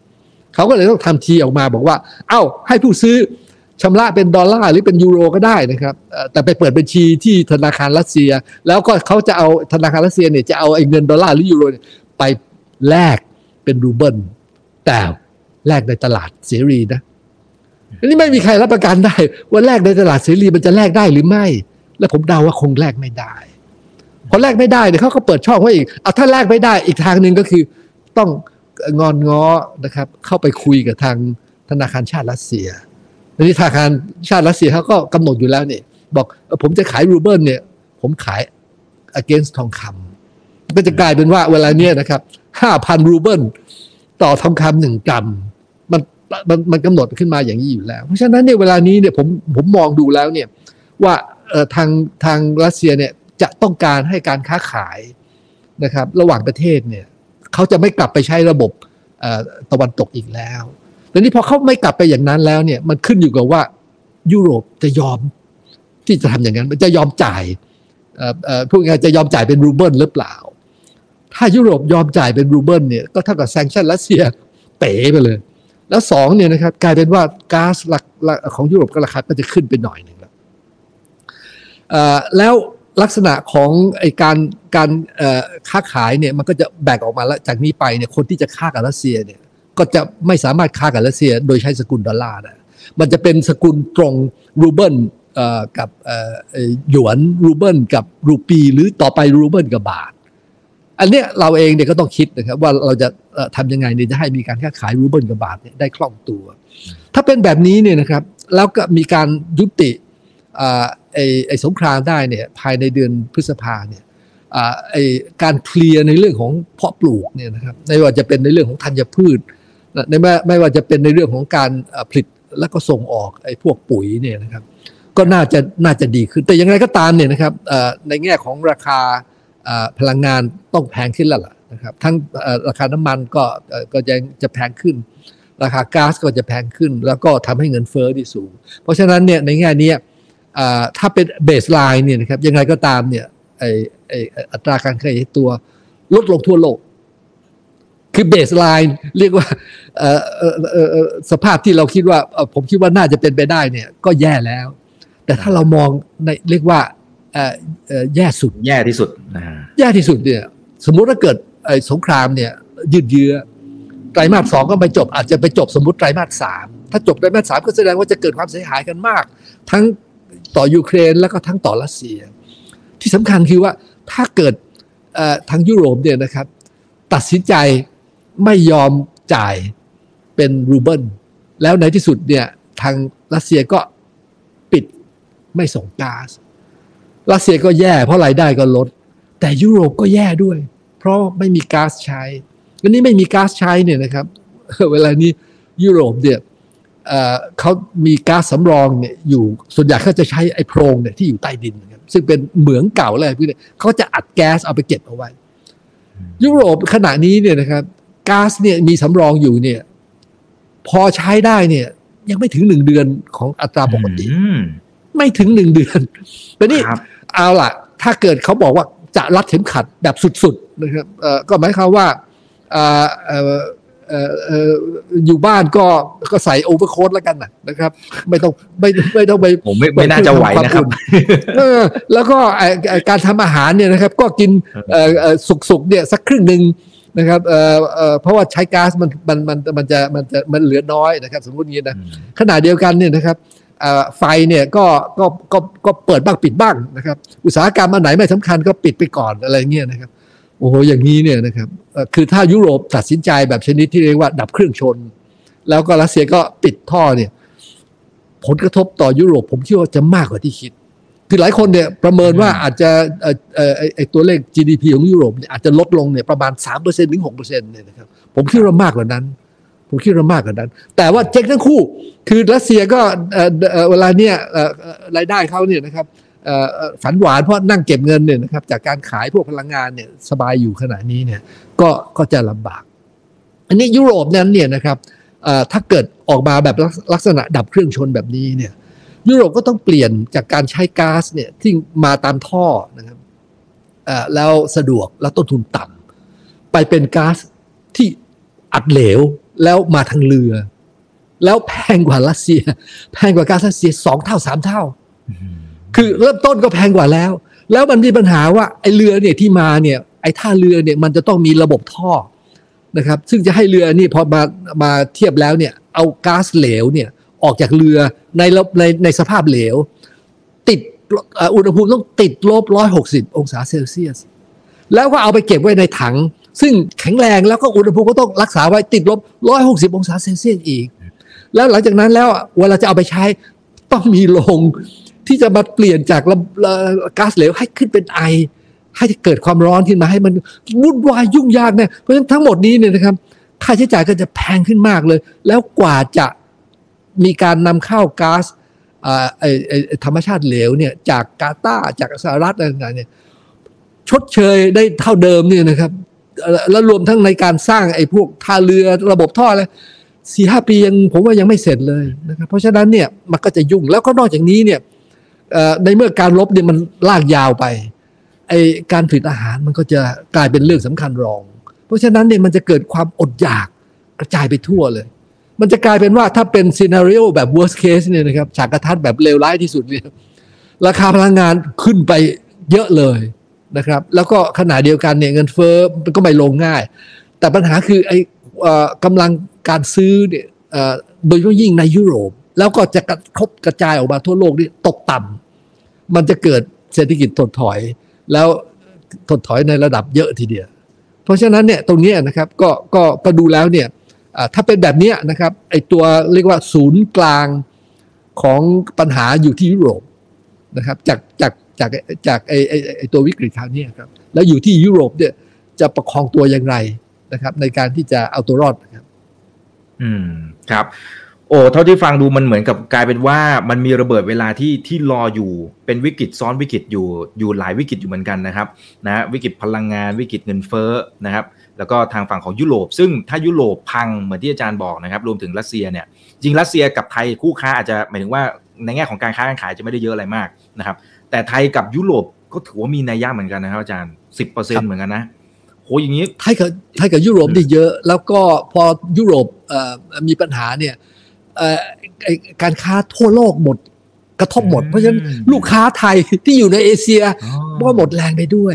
เขาก็เลยต้องทำทีออกมาบอกว่า เอ้าให้ผู้ซื้อ ชำระเป็นดอลลาร์หรือเป็นยูโรก็ได้นะครับ แต่ไปเปิดบัญชีที่ธนาคารรัสเซีย แล้วก็เขาจะเอาธนาคารรัสเซียเนี่ยจะเอาไอ้เงินดอลลาร์หรือยูโรไปแลกเป็นรูเบิลแต่แลกในตลาดเสรีนะอันนี้ไม่มีใครรับประกันได้ ว่าแลกในตลาดเสรีมันจะแลกได้หรือไม่ แล้วผมเดาว่าคงแลกไม่ได้พอแลกไม่ได้เนี่ยเขาก็เปิดช่องไว้อีกเอาถ้าแลกไม่ได้อีกทางหนึ่งก็คือต้องงอนง้อนะครับ เข้าไปคุยกับทางธนาคารชาติรัสเซีย ในนี้ธนาคารชาติรัสเซียเขาก็กำหนดอยู่แล้วเนี่ยบอกผมจะขายรูเบิลเนี่ย ผมขาย against ทองคำก็จะกลายเป็นว่าเวลาเนี้ยนะครับห้าพันรูเบิลต่อทองคำหนึ่งกรัมมันมันมันกำหนดขึ้นมาอย่างนี้อยู่แล้ว เพราะฉะนั้นเนี่ยเวลานี้เนี่ยผมผมมองดูแล้วเนี่ยว่าเออทางทางรัสเซียเนี่ยจะต้องการให้การค้าขายนะครับ ระหว่างประเทศเนี่ยเขาจะไม่กลับไปใช้ระบบตะวันตกอีกแล้ว แต่นี้พอเขาไม่กลับไปอย่างนั้นแล้วเนี่ยมันขึ้นอยู่กับว่ายุโรปจะยอมที่จะทำอย่างนั้นจะยอมจ่ายพูดง่ายจะยอมจ่ายเป็นรูเบิลหรือเปล่า ถ้ายุโรปยอมจ่ายเป็นรูเบิลเนี่ยก็เท่ากับ sanction รัสเซียเป๋ไปเลย แล้วสองเนี่ยนะครับกลายเป็นว่าก๊าซของยุโรปก็ราคาก็จะขึ้นไปหน่อยหนึ่งแล้วแล้วลักษณะของไอการการค้าขายเนี่ยมันก็จะแบ่งออกมาแล้วจากนี้ไปเนี่ยคนที่จะค้ากับรัสเซียเนี่ย ก็จะไม่สามารถค้ากับรัสเซีย โดยใช้สกุลดอลลาร์ได้มันจะเป็นสกุลตรงรูเบิลกับหยวนรูเบิลกับรูปี หรือต่อไปรูเบิลกับบาท อันเนี้ยเราเองเนี่ยก็ต้องคิดนะครับว่าเราจะทำยังไงเนี่ยจะให้มีการค้าขายรูเบิลกับบาทเนี่ยได้คล่องตัว ถ้าเป็นแบบนี้เนี่ยนะครับแล้วก็มีการยุติไอ้ไอ้สงครามได้เนี่ยภายในเดือนพฤษภาเนี่ยไอ้การเคลียร์ในเรื่องของเพาะปลูกเนี่ยนะครับไม่ว่าจะเป็นในเรื่องของธัญพืช ในไม่ไม่ว่าจะเป็นในเรื่องของการผลิตแล้วก็ส่งออกไอ้พวกปุ๋ยเนี่ยนะครับ ก็น่าจะน่าจะดีขึ้นแต่อย่างไรก็ตามเนี่ยนะครับในแง่ของราคาพลังงานต้องแพงขึ้นแล้วล่ะนะครับทั้งราคาน้ำมันก็ก็จะจะแพงขึ้น ราคาก๊าซก็จะแพงขึ้น แล้วก็ทำให้เงินเฟ้อที่สูง เพราะฉะนั้นเนี่ยในแง่นี้ถ้าเป็นเบสไลน์เนี่ยนะครับยังไงก็ตามเนี่ยไอไออัตราการขยายตัวลดลงทั่วโลก คือเบสไลน์เรียกว่าสภาพที่เราคิดว่า ผมคิดว่าน่าจะเป็นไปได้เนี่ยก็แย่แล้ว แต่ถ้าเรามองในเรียกว่าแย่สุด แย่ที่สุดแย่ที่สุดเนี่ย สมมุติถ้าเกิดสงครามเนี่ย ยืดเยื้อไตรมาสสองก็ไปจบ อาจจะไปจบสมมติไตรมาสสามถ้าจบไตรมาสสามก็แสดงว่าจะเกิดความเสียหายกันมาก ทั้งต่อยูเครนแล้วก็ทั้งต่อรัสเซีย ที่สำคัญคือว่าถ้าเกิดทางยุโรปเนี่ยนะครับ ตัดสินใจ ไม่ยอมจ่ายเป็นรูเบิลแล้วในที่สุดเนี่ยทางรัสเซียก็ปิดไม่ส่งก๊าซรัสเซียก็แย่เพราะรายได้ก็ลด แต่ยุโรปก็แย่ด้วย เพราะไม่มีก๊าซใช้วันนี้ไม่มีก๊าซใช้เนี่ยนะครับ เวลานี้ยุโรปเนี่ยเขามีก๊าซสำรองเนี่ยอยู่ส่วนใหญ่เขาจะใช้ไอ้โพรงเนี่ยที่อยู่ใต้ดินนะครับซึ่งเป็นเหมืองเก่าเลยพวกนี้เขาจะอัดแก๊สเอาไปเก็บเอาไว้ ยุโรปขณะนี้เนี่ยนะครับ ก๊าซเนี่ยมีสำรองอยู่เนี่ย พอใช้ได้เนี่ย ยังไม่ถึงหนึ่งเดือนของอัตราปกติไม่ถึงหนึ่งเดือนแต่นี่เอาล่ะ ถ้าเกิดเขาบอกว่าจะรัดเข็มขัดแบบสุดๆนะครับก็หมายความว่าเอ่อเอ่ออยู่บ้านก็ก็ใส่โอเวอร์โค้ทแล้วกันนะนะครับ ไม่ต้องไม่ไม่ต้องไปผมไม่ไม่น่าจะไหวนะครับเออแล้วก็ไอ้ไอ้การทำอาหารเนี่ยนะครับ ก็กินเอ่อเอ่อสุกๆเนี่ยสักครึ่งหนึ่ง นะครับเอ่อเอ่อเพราะว่าใช้ก๊าซมันมันมันมันจะมันจะมันเหลือน้อยนะครับ สมมติอย่างนี้นะขณะเดียวกันเนี่ยนะครับเอ่อไฟเนี่ยก็ก็ก็ก็เปิดบ้างปิดบ้างนะครับ อุตสาหกรรมอันไหนไม่สำคัญก็ปิดไปก่อนอะไรเงี้ยนะครับโอ้โหอย่างนี้เนี่ยนะครับเอ่อคือถ้ายุโรปตัดสินใจแบบชนิดที่เรียกว่าดับเครื่องชน แล้วก็รัสเซียก็ปิดท่อเนี่ย ผลกระทบต่อยุโรปผมคิดว่าจะมากกว่าที่คิด คือหลายคนเนี่ยประเมินว่าอาจจะเอ่อเอ่อไอ้ไอ้ตัวเลข GDP ของยุโรปเนี่ยอาจจะลดลงเนี่ยประมาณ3%ถึง6%เนี่ยนะครับผมคิดว่ามากกว่านั้น ผมคิดว่ามากกว่านั้น แต่ว่าเจ๊งทั้งคู่ คือรัสเซียก็เอ่อเอ่อเวลาเนี่ยเอ่อเอ่อรายได้เขาเนี่ยนะครับเอ่อเอ่อฝันหวานเพราะนั่งเก็บเงินเนี่ยนะครับจากการขายพวกพลังงานเนี่ยสบายอยู่ขณะนี้เนี่ยก็ก็จะลำบาก อันนี้ยุโรปนั้นเนี่ยนะครับเอ่อถ้าเกิดออกมาแบบลักลักษณะดับเครื่องชนแบบนี้เนี่ย ยุโรปก็ต้องเปลี่ยนจากการใช้ก๊าซเนี่ยที่มาตามท่อนะครับแล้วสะดวกแล้วต้นทุนต่ำไปเป็นก๊าซที่อัดเหลวแล้วมาทางเรือ แล้วแพงกว่ารัสเซีย แพงกว่าก๊าซรัสเซียสองเท่าสามเท่า คือเริ่มต้นก็แพงกว่าแล้ว แล้วมันมีปัญหาว่าไอ้เรือเนี่ยที่มาเนี่ยไอ้ท่าเรือเนี่ยมันจะต้องมีระบบท่อนะครับ ซึ่งจะให้เรือนี่พอมามาเทียบแล้วเนี่ยเอาก๊าซเหลวเนี่ย ออกจากเรือในในในสภาพเหลว ติดอุณหภูมิต้องติดลบร้อยหกสิบองศาเซลเซียส แล้วก็เอาไปเก็บไว้ในถัง ซึ่งแข็งแรงแล้วก็อุณหภูมิก็ต้องรักษาไว้ติดลบร้อยหกสิบองศาเซลเซียสอีก แล้วหลังจากนั้นแล้วเวลาจะเอาไปใช้ต้องมีโรงที่จะมาเปลี่ยนจากก๊าซเหลวให้ขึ้นเป็นไอ ให้เกิดความร้อนขึ้นมาให้มันวุ่นวายยุ่งยากเนี่ยเพราะฉะนั้นทั้งหมดนี้เนี่ยนะครับค่าใช้จ่ายก็จะแพงขึ้นมากเลย แล้วกว่าจะ มีการนำเข้าก๊าซธรรมชาติเหลวเนี่ยจากกาตาจากสหรัฐอะไรต่างๆเนี่ยชดเชยได้เท่าเดิมเนี่ยนะครับ แล้วรวมทั้งในการสร้างไอ้พวกท่าเรือระบบท่ออะไรสี่ห้าปียังผมว่ายังไม่เสร็จเลยนะครับเพราะฉะนั้นเนี่ยมันก็จะยุ่งแล้วก็นอกจากนี้เนี่ยในเมื่อการลบเนี่ยมันลากยาวไปไอการผลิตอาหารมันก็จะกลายเป็นเรื่องสำคัญรอง เพราะฉะนั้นเนี่ยมันจะเกิดความอดอยากกระจายไปทั่วเลย มันจะกลายเป็นว่าถ้าเป็นซีนารีโอแบบ worst case เนี่ยนะครับฉากกระทัดแบบเลวร้ายที่สุดเนี่ยราคาพลังงานขึ้นไปเยอะเลยนะครับ แล้วก็ขณะเดียวกันเนี่ยเงินเฟ้อมันก็ไม่ลงง่าย แต่ปัญหาคือไอ้กำลังการซื้อเนี่ยโดยเฉพาะยิ่งในยุโรป แล้วก็จะกระทบกระจายออกมาทั่วโลกนี่ตกต่ำมันจะเกิดเศรษฐกิจถดถอย แล้วถดถอยในระดับเยอะทีเดียว เพราะฉะนั้นเนี่ยตรงนี้นะครับก็ก็ก็ดูแล้วเนี่ย ถ้าเป็นแบบนี้นะครับไอตัวเรียกว่าศูนย์กลางของปัญหาอยู่ที่ยุโรปนะครับจากจากจากจากไอไอไอตัววิกฤตคราวนี้ครับแล้วอยู่ที่ยุโรปเนี่ยจะประคองตัวอย่างไรนะครับ ในการที่จะเอาตัวรอดนะครับอืมครับ โอ้เท่าที่ฟังดูมันเหมือนกับกลายเป็นว่ามันมีระเบิดเวลาที่ที่รออยู่เป็นวิกฤตซ้อนวิกฤตอยู่อยู่หลายวิกฤตอยู่เหมือนกันนะครับนะวิกฤตพลังงานวิกฤตเงินเฟ้อนะครับ แล้วก็ทางฝั่งของยุโรป ซึ่งถ้ายุโรปพังเหมือนที่อาจารย์บอกนะครับ รวมถึงรัสเซียเนี่ยจริงรัสเซียกับไทยคู่ค้าอาจจะหมายถึงว่าในแง่ของการค้าการขายจะไม่ได้เยอะอะไรมากนะครับ แต่ไทยกับยุโรปก็ถือว่ามีนัยยะเหมือนกันนะครับอาจารย์สิบเปอร์เซ็นครัต์บเหมือนกันนะโหอย่างนี้ไทยกับไทยกับยุโรปนี่เยอะ แล้วก็พอยุโรปเอ่อมีปัญหาเนี่ยเอ่อไอ้การค้าทั่วโลกหมดกระทบหมดอืมเพราะฉะนั้นลูกค้าไทยที่อยู่ในเอเชียก็หมดแรงไปด้วย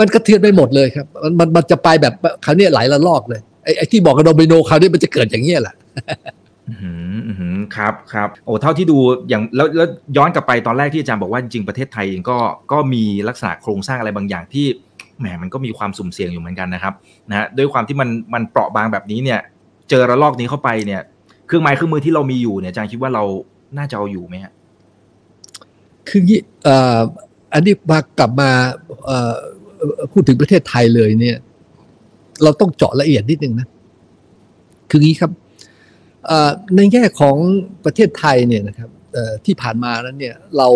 มันกระเทือนไปหมดเลยครับ มันมันมันจะไปแบบคราวเนี้ยหลายระลอกเลยไอ้ไอ้ที่บอกกับโดมิโนคราวนี้มันจะเกิดอย่างเงี้ยแหละอืมอืมครับครับโอ้เท่าที่ดูอย่างแล้วแล้วย้อนกลับไปตอนแรกที่อาจารย์บอกว่าจริงๆประเทศไทยเองก็ก็มีลักษณะโครงสร้างอะไรบางอย่างที่แหมมันก็มีความสุ่มเสี่ยงอยู่เหมือนกันนะครับนะฮะด้วยความที่มันมันเปราะบางแบบนี้เนี่ย เจอระลอกนี้เข้าไปเนี่ย เครื่องไม้เครื่องมือที่เรามีอยู่เนี่ยอาจารย์คิดว่าเราน่าจะเอาอยู่ไหมฮะคืองี้เอ่ออันนี้มากลับมาเอ่อ พูดถึงประเทศไทยเลยเนี่ย เราต้องเจาะละเอียดนิดนึงนะ คืองี้ครับในแง่ของประเทศไทยเนี่ยนะครับที่ผ่านมานั้นเนี่ยเรา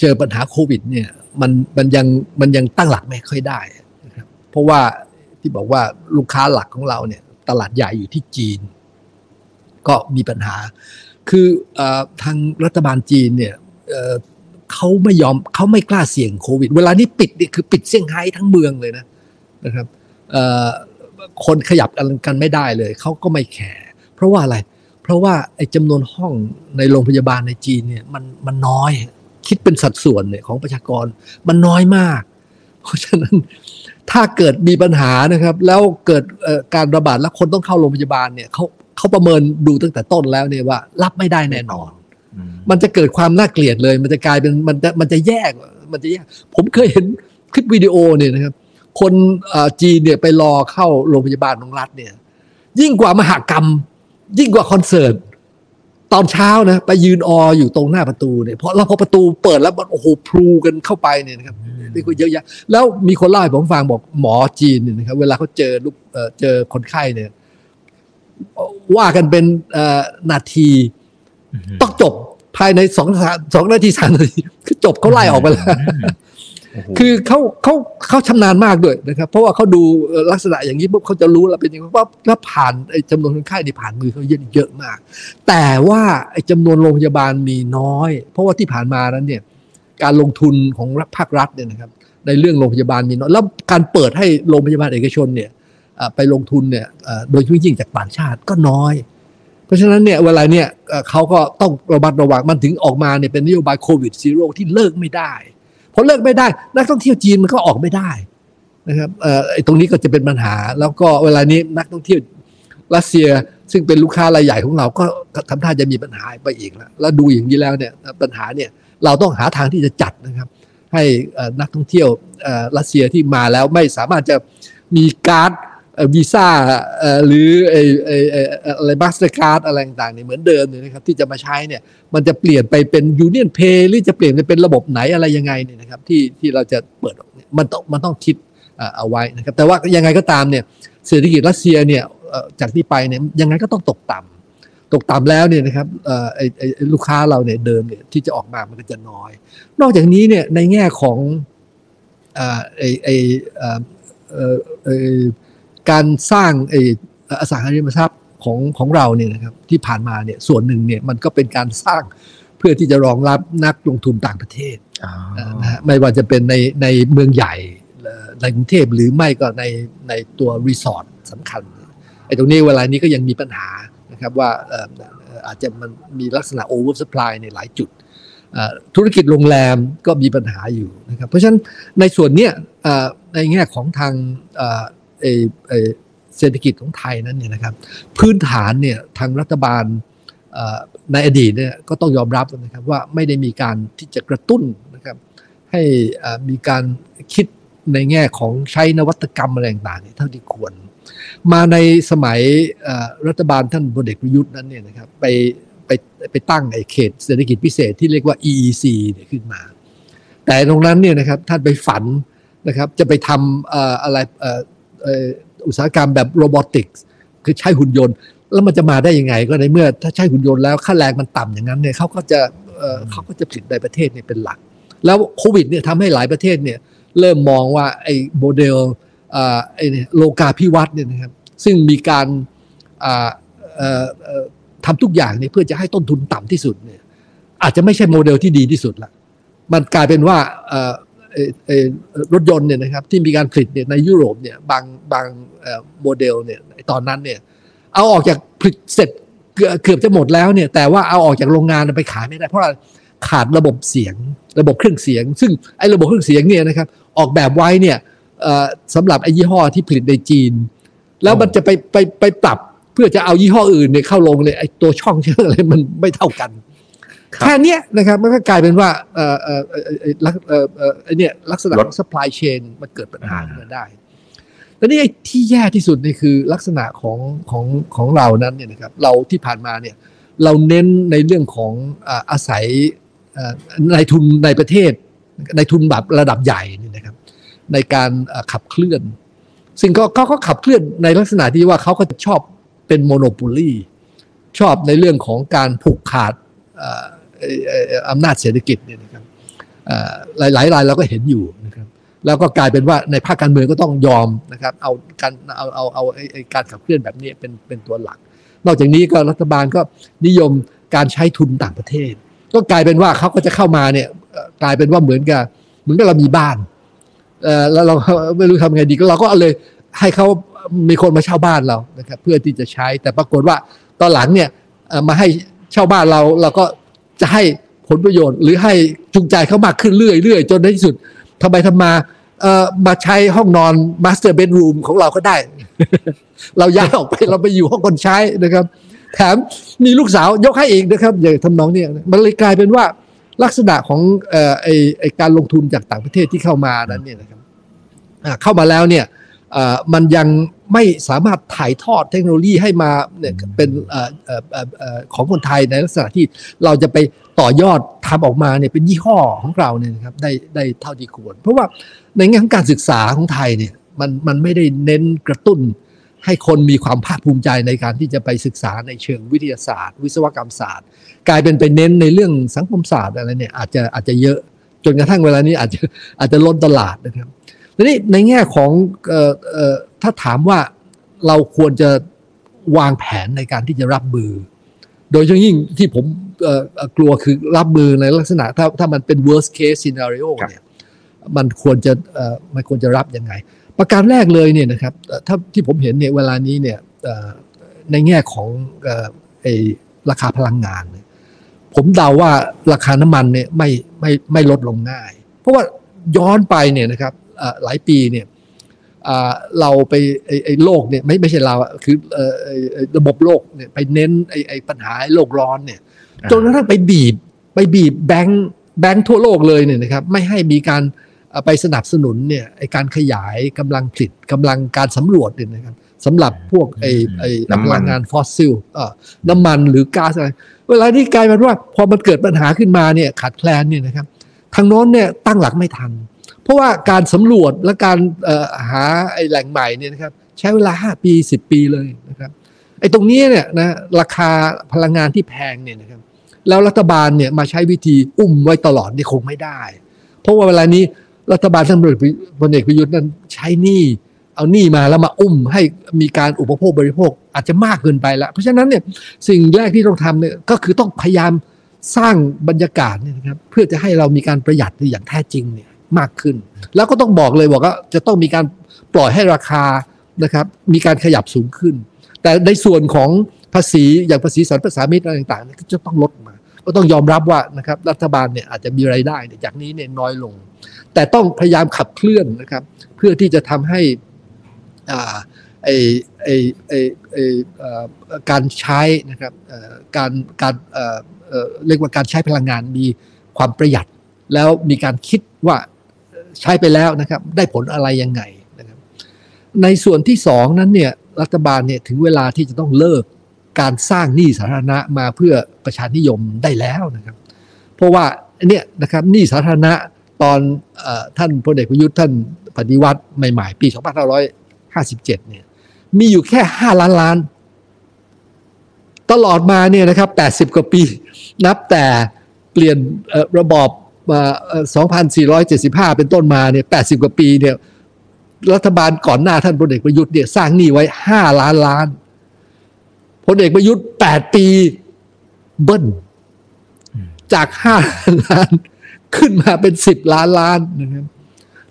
เจอปัญหาโควิดเนี่ยมันมันยังมันยังตั้งหลักไม่ค่อยได้นะครับเพราะว่าที่บอกว่าลูกค้าหลักของเราเนี่ยตลาดใหญ่อยู่ที่จีน ก็มีปัญหา คืออทางรัฐบาลจีนเนี่ย เขาไม่ยอมเขาไม่กล้าเสี่ยงโควิด เวลานี้ปิดนี่คือปิดเซี่ยงไฮ้ทั้งเมืองเลยนะนะครับคนขยับกันกันไม่ได้เลยเขาก็ไม่แคร์เพราะว่าอะไร เพราะว่าไอ้จำนวนห้องในโรงพยาบาลในจีนเนี่ยมันมันน้อยคิดเป็นสัดส่วนเนี่ยของประชากรมันน้อยมาก เพราะฉะนั้นถ้าเกิดมีปัญหานะครับ แล้วเกิดการระบาดแล้วคนต้องเข้าโรงพยาบาลเนี่ยเขาเขาประเมินดูตั้งแต่ต้นแล้วเนี่ยว่า รับไม่ได้แน่นอน มันจะเกิดความน่าเกลียดเลย มันจะกลายเป็นมันจะมันจะแยกมันจะแยก ผมเคยเห็นคลิปวิดีโอเนี่ยนะครับ คนจีนเนี่ยไปรอเข้าโรงพยาบาลของรัฐเนี่ย ยิ่งกว่ามหากรรม ยิ่งกว่าคอนเสิร์ตตอนเช้านะไปยืนอออยู่ตรงหน้าประตูเนี่ยเพราะแล้วพอประตูเปิดแล้วมันโอ้โหพลูกันเข้าไปเนี่ยนะครับนี่ก็เยอะแยะแล้วมีคนเล่าให้ผมฟังบอกหมอจีนเนี่ยนะครับเวลาเขาเจอลูกเจอคนไข้เนี่ยว่ากันเป็นนาที ต้องจบภายในสองสองนาทีสามนาทีคือจบเขาไล่ออกไปแล้วคือเขาเขาเขาชำนาญมากด้วยนะครับ เพราะว่าเขาดูลักษณะอย่างนี้ปุ๊บเขาจะรู้แล้วเป็นยังไงว่าถ้าผ่านไอ้จำนวนคนไข้ที่ผ่านมือเขาเยอะเยอะมาก แต่ว่าไอ้จำนวนโรงพยาบาลมีน้อย เพราะว่าที่ผ่านมานั้นเนี่ย การลงทุนของภาครัฐเนี่ยนะครับ ในเรื่องโรงพยาบาลมีน้อยแล้วการเปิดให้โรงพยาบาลเอกชนเนี่ยไปลงทุนเนี่ยโดยยิ่งจากต่างชาติก็น้อย เพราะฉะนั้นเนี่ยเวลาเนี่ยเขาก็ต้องระมัดระวังมันถึงออกมาเนี่ยเป็นนโยบายโควิดซีโร่ที่เลิกไม่ได้พอเลิกไม่ได้ นักท่องเที่ยวจีนมันก็ออกไม่ได้นะครับเออตรงนี้ก็จะเป็นปัญหา แล้วก็เวลานี้นักท่องเที่ยวรัสเซียซึ่งเป็นลูกค้ารายใหญ่ของเราก็ทำท่าจะมีปัญหาไปอีกแล้วแล้วดูอย่างนี้แล้วเนี่ยปัญหาเนี่ยเราต้องหาทางที่จะจัดนะครับ ให้นักท่องเที่ยวรัสเซียที่มาแล้วไม่สามารถจะมีการ์ด วีซ่าหรืออะไร Mastercard อะไรต่างๆเนี่ยเหมือนเดิมเนี่ยนะครับที่จะมาใช้เนี่ยมันจะเปลี่ยนไปเป็นยูเนียนเพย์หรือจะเปลี่ยนไปเป็นระบบไหนอะไรยังไงเนี่ยนะครับที่ที่เราจะเปิดมันต้องมันต้องคิดเอาไว้นะครับแต่ว่ายังไงก็ตามเนี่ยเศรษฐกิจรัสเซียเนี่ยจากที่ไปเนี่ยยังไงก็ต้องตกต่ำตกต่ำแล้วเนี่ยนะครับไอ้ลูกค้าเราเนี่ยเดิมเนี่ยที่จะออกมามันก็จะน้อย นอกจากนี้เนี่ยในแง่ของไอ้ไอ้ การสร้างอสังหาริมทรัพย์ของของเราเนี่ยนะครับที่ผ่านมาเนี่ยส่วนหนึ่งเนี่ยมันก็เป็นการสร้างเพื่อที่จะรองรับนักลงทุนต่างประเทศนะฮะไม่ว่าจะเป็นในในเมืองใหญ่ในกรุงเทพหรือไม่ก็ในในตัวรีสอร์ทสำคัญไอ้ตรงนี้เวลานี้ก็ยังมีปัญหานะครับว่าอาจจะมันมีลักษณะ oversupply ในหลายจุดธุรกิจโรงแรมก็มีปัญหาอยู่นะครับเพราะฉะนั้นในส่วนนี้ในแง่ของทาง เศรษฐกิจของไทยนั้นเนี่ยนะครับ พื้นฐานเนี่ยทางรัฐบาลในอดีตเนี่ยก็ต้องยอมรับนะครับว่าไม่ได้มีการที่จะกระตุ้นนะครับให้มีการคิดในแง่ของใช้นวัตกรรมอะไรต่างๆเท่าที่ควร มาในสมัยรัฐบาลท่านพลเอกประยุทธ์นั้นเนี่ยนะครับไปไปไปตั้งไอ้เขตเศรษฐกิจพิเศษที่เรียกว่า EEC เนี่ยขึ้นมา แต่ตรงนั้นเนี่ยนะครับท่านไปฝันนะครับจะไปทำอะไร อุตสาหกรรมแบบโรบอติกส์คือใช้หุ่นยนต์ แล้วมันจะมาได้ยังไง ก็ในเมื่อถ้าใช้หุ่นยนต์แล้วค่าแรงมันต่ำอย่างนั้นเนี่ยเขาก็จะเขาก็จะผลิตในประเทศเนี่ยเป็นหลัก แล้วโควิดเนี่ยทำให้หลายประเทศเนี่ยเริ่มมองว่าไอ้โมเดลไอ้โลกาพิวัตน์เนี่ยนะครับซึ่งมีการทำทุกอย่างเนี่ยเพื่อจะให้ต้นทุนต่ำที่สุดเนี่ยอาจจะไม่ใช่โมเดลที่ดีที่สุดละมันกลายเป็นว่า รถยนต์เนี่ยนะครับที่มีการผลิตเนี่ยในยุโรปเนี่ยบางบางโมเดลเนี่ยตอนนั้นเนี่ยเอาออกจากผลิตเสร็จเกือบจะหมดแล้วเนี่ยแต่ว่าเอาออกจากโรงงานไปขายไม่ได้ เพราะขาดระบบเสียง ระบบเครื่องเสียง ซึ่งไอ้ระบบเครื่องเสียงเนี่ยนะครับออกแบบไว้เนี่ยสำหรับไอ้ยี่ห้อที่ผลิตในจีน แล้วมันจะไปไปไปปรับเพื่อจะเอายี่ห้ออื่นเนี่ยเข้าลงเลยไอ้ตัวช่องเชื่ออะไรมันไม่เท่ากัน แค่นี้นะครับมันก็กลายเป็นว่าเอ่อเอ่อเอ่อเอ่อเนี่ยลักษณะของ supply chain มันเกิดปัญหาขึ้นมาได้แต่นี่ที่แย่ที่สุดนี่คือลักษณะของของของเรานั้นเนี่ยนะครับเราที่ผ่านมาเนี่ยเราเน้นในเรื่องของอาศัยในทุนในประเทศในทุนแบบระดับใหญ่นี่นะครับ ในการขับเคลื่อน ซึ่งก็เขาก็ขับเคลื่อนในลักษณะที่ว่าเขาก็ชอบเป็นโมโนโปลีชอบในเรื่องของการผูกขาด อำนาจเศรษฐกิจเนี่ยนะครับหลายหลายรายเราก็เห็นอยู่นะครับแล้วก็กลายเป็นว่าในภาคการเมืองก็ต้องยอมนะครับเอาการเอาเอาเอาการขับเคลื่อนแบบนี้เป็นเป็นตัวหลัก นอกจากนี้ก็รัฐบาลก็นิยมการใช้ทุนต่างประเทศ ก็กลายเป็นว่าเขาก็จะเข้ามาเนี่ยกลายเป็นว่าเหมือนกับเหมือนกับเรามีบ้านแล้วเราไม่รู้ทำไงดีก็เราก็เอาเลยให้เขามีคนมาเช่าบ้านเรานะครับเพื่อที่จะใช้แต่ปรากฏว่าตอนหลังเนี่ยมาให้เช่าบ้านเราเราก็ จะให้ผลประโยชน์ หรือให้จูงใจเขามากขึ้นเรื่อยๆ จนในที่สุดทำไมทำมาเอ่อมาใช้ห้องนอน master bedroom ของเราก็ได้ เราย้ายออกไปเราไปอยู่ห้องคนใช้นะครับ แถมมีลูกสาวยกให้อีกนะครับอย่างทำนองเนี่ยมันเลยกลายเป็นว่าลักษณะของเอ่อไอไอการลงทุนจากต่างประเทศที่เข้ามานั้นเนี่ยนะครับเข้ามาแล้วเนี่ยมันยัง ไม่สามารถถ่ายทอดเทคโนโลยีให้มาเนี่ยเป็นเอ่อเอ่อเอ่อเอ่อของคนไทยในลักษณะที่เราจะไปต่อยอดทำออกมาเนี่ยเป็นยี่ห้อของเราเนี่ยนะครับได้ได้เท่าที่ควร เพราะว่าในแง่ของการศึกษาของไทยเนี่ยมันมันไม่ได้เน้นกระตุ้นให้คนมีความภาคภูมิใจในการที่จะไปศึกษาในเชิงวิทยาศาสตร์ วิศวกรรมศาสตร์ กลายเป็นไปเน้นในเรื่องสังคมศาสตร์อะไรเนี่ยอาจจะอาจจะเยอะจนกระทั่งเวลานี้อาจจะอาจจะล้นตลาดนะครับ ทีนี้ในแง่ของเอ่อเอ่อถ้าถามว่าเราควรจะวางแผนในการที่จะรับมือ โดยเฉพาะยิ่งที่ผมเอ่อเอ่อกลัวคือรับมือในลักษณะถ้าถ้ามันเป็น worst case scenario ครับเนี่ยมันควรจะเอ่อมันควรจะรับยังไง ประการแรกเลยเนี่ยนะครับเอ่อถ้าที่ผมเห็นเนี่ยเวลานี้เนี่ยเอ่อในแง่ของเอ่อไอ้ราคาพลังงานเนี่ยผมเดาว่าราคาน้ำมันเนี่ยไม่ไม่ไม่ลดลงง่าย เพราะว่าย้อนไปเนี่ยนะครับเอ่อ หลายปีเนี่ยอ่าเราไปไอ้ไอ้โลกเนี่ยไม่ไม่ใช่เราอะคือเอ่อไอ้ไอ้ระบบโลกเนี่ยไปเน้นไอ้ไอ้ปัญหาไอ้โลกร้อนเนี่ยจนกระทั่งไปบีบไปบีบแบงค์แบงค์ทั่วโลกเลยเนี่ยนะครับไม่ให้มีการเอ่อไปสนับสนุนเนี่ยไอการขยายกำลังผลิตกำลังการสำรวจเนี่ยนะครับสำหรับพวกไอไอน้ำมันพลังงานฟอสซิลเอ่อน้ำมันหรือก๊าซอะไรเวลานี้กลายเป็นว่าพอมันเกิดปัญหาขึ้นมาเนี่ยขาดแคลนเนี่ยนะครับทางโน้นเนี่ยตั้งหลักไม่ทัน เพราะว่าการสำรวจและการหาไอ้แหล่งใหม่เนี่ยนะครับใช้เวลา 5 ปี 10 ปีเลยนะครับไอ้ตรงนี้เนี่ยนะราคาพลังงานที่แพงเนี่ยนะครับแล้วรัฐบาลเนี่ยมาใช้วิธีอุ้มไว้ตลอดนี่คงไม่ได้ เพราะว่าเวลานี้รัฐบาลท่านพลเอกพลเอกประยุทธ์นั้นใช้หนี้เอาหนี้มาแล้วมาอุ้มให้มีการอุปโภคบริโภคอาจจะมากเกินไปแล้วเพราะฉะนั้นเนี่ยสิ่งแรกที่ต้องทำเนี่ยก็คือต้องพยายามสร้างบรรยากาศเนี่ยนะครับเพื่อจะให้เรามีการประหยัดอย่างแท้จริงเนี่ย มากขึ้น แล้วก็ต้องบอกเลยบอกว่าจะต้องมีการปล่อยให้ราคานะครับมีการขยับสูงขึ้น แต่ในส่วนของภาษีอย่างภาษีสรรพสามิตอะไรต่างๆก็จะต้องลดมา ก็ต้องยอมรับว่านะครับรัฐบาลเนี่ยอาจจะมีไรายได้จากนี้เนี่ยน้อยลง แต่ต้องพยายามขับเคลื่อนนะครับ เพื่อที่จะทำให้อ่าไอไอไอไอการใช้นะครับการการเรียกว่าการใช้พลังงานมีความประหยัด แล้วมีการคิดว่า ใช้ไปแล้วนะครับ ได้ผลอะไรยังไงนะครับ ในส่วนที่สองนั้นเนี่ยรัฐบาลเนี่ยถึงเวลาที่จะต้องเลิกการสร้างหนี้สาธารณะมาเพื่อประชานิยมได้แล้วนะครับ เพราะว่าเนี่ยนะครับหนี้สาธารณะตอนอท่านพลเอกประยุทธ์ท่านปฏิวัติใหม่ๆ ปี 2557 เนี่ย มีอยู่แค่ 5 ล้านล้าน ตลอดมาเนี่ยนะครับ 80 กว่าปี นับแต่เปลี่ยนระบอบ 2475 เป็นต้นมาเนี่ย80 กว่าปีเนี่ยรัฐบาลก่อนหน้าท่านพลเอกประยุทธ์เนี่ยสร้างหนี้ไว้ 5 ล้านล้านพลเอกประยุทธ์ 8 ปีเบิ้ลจาก 5 ล้านขึ้นมาเป็น 10 ล้านล้านนะครับ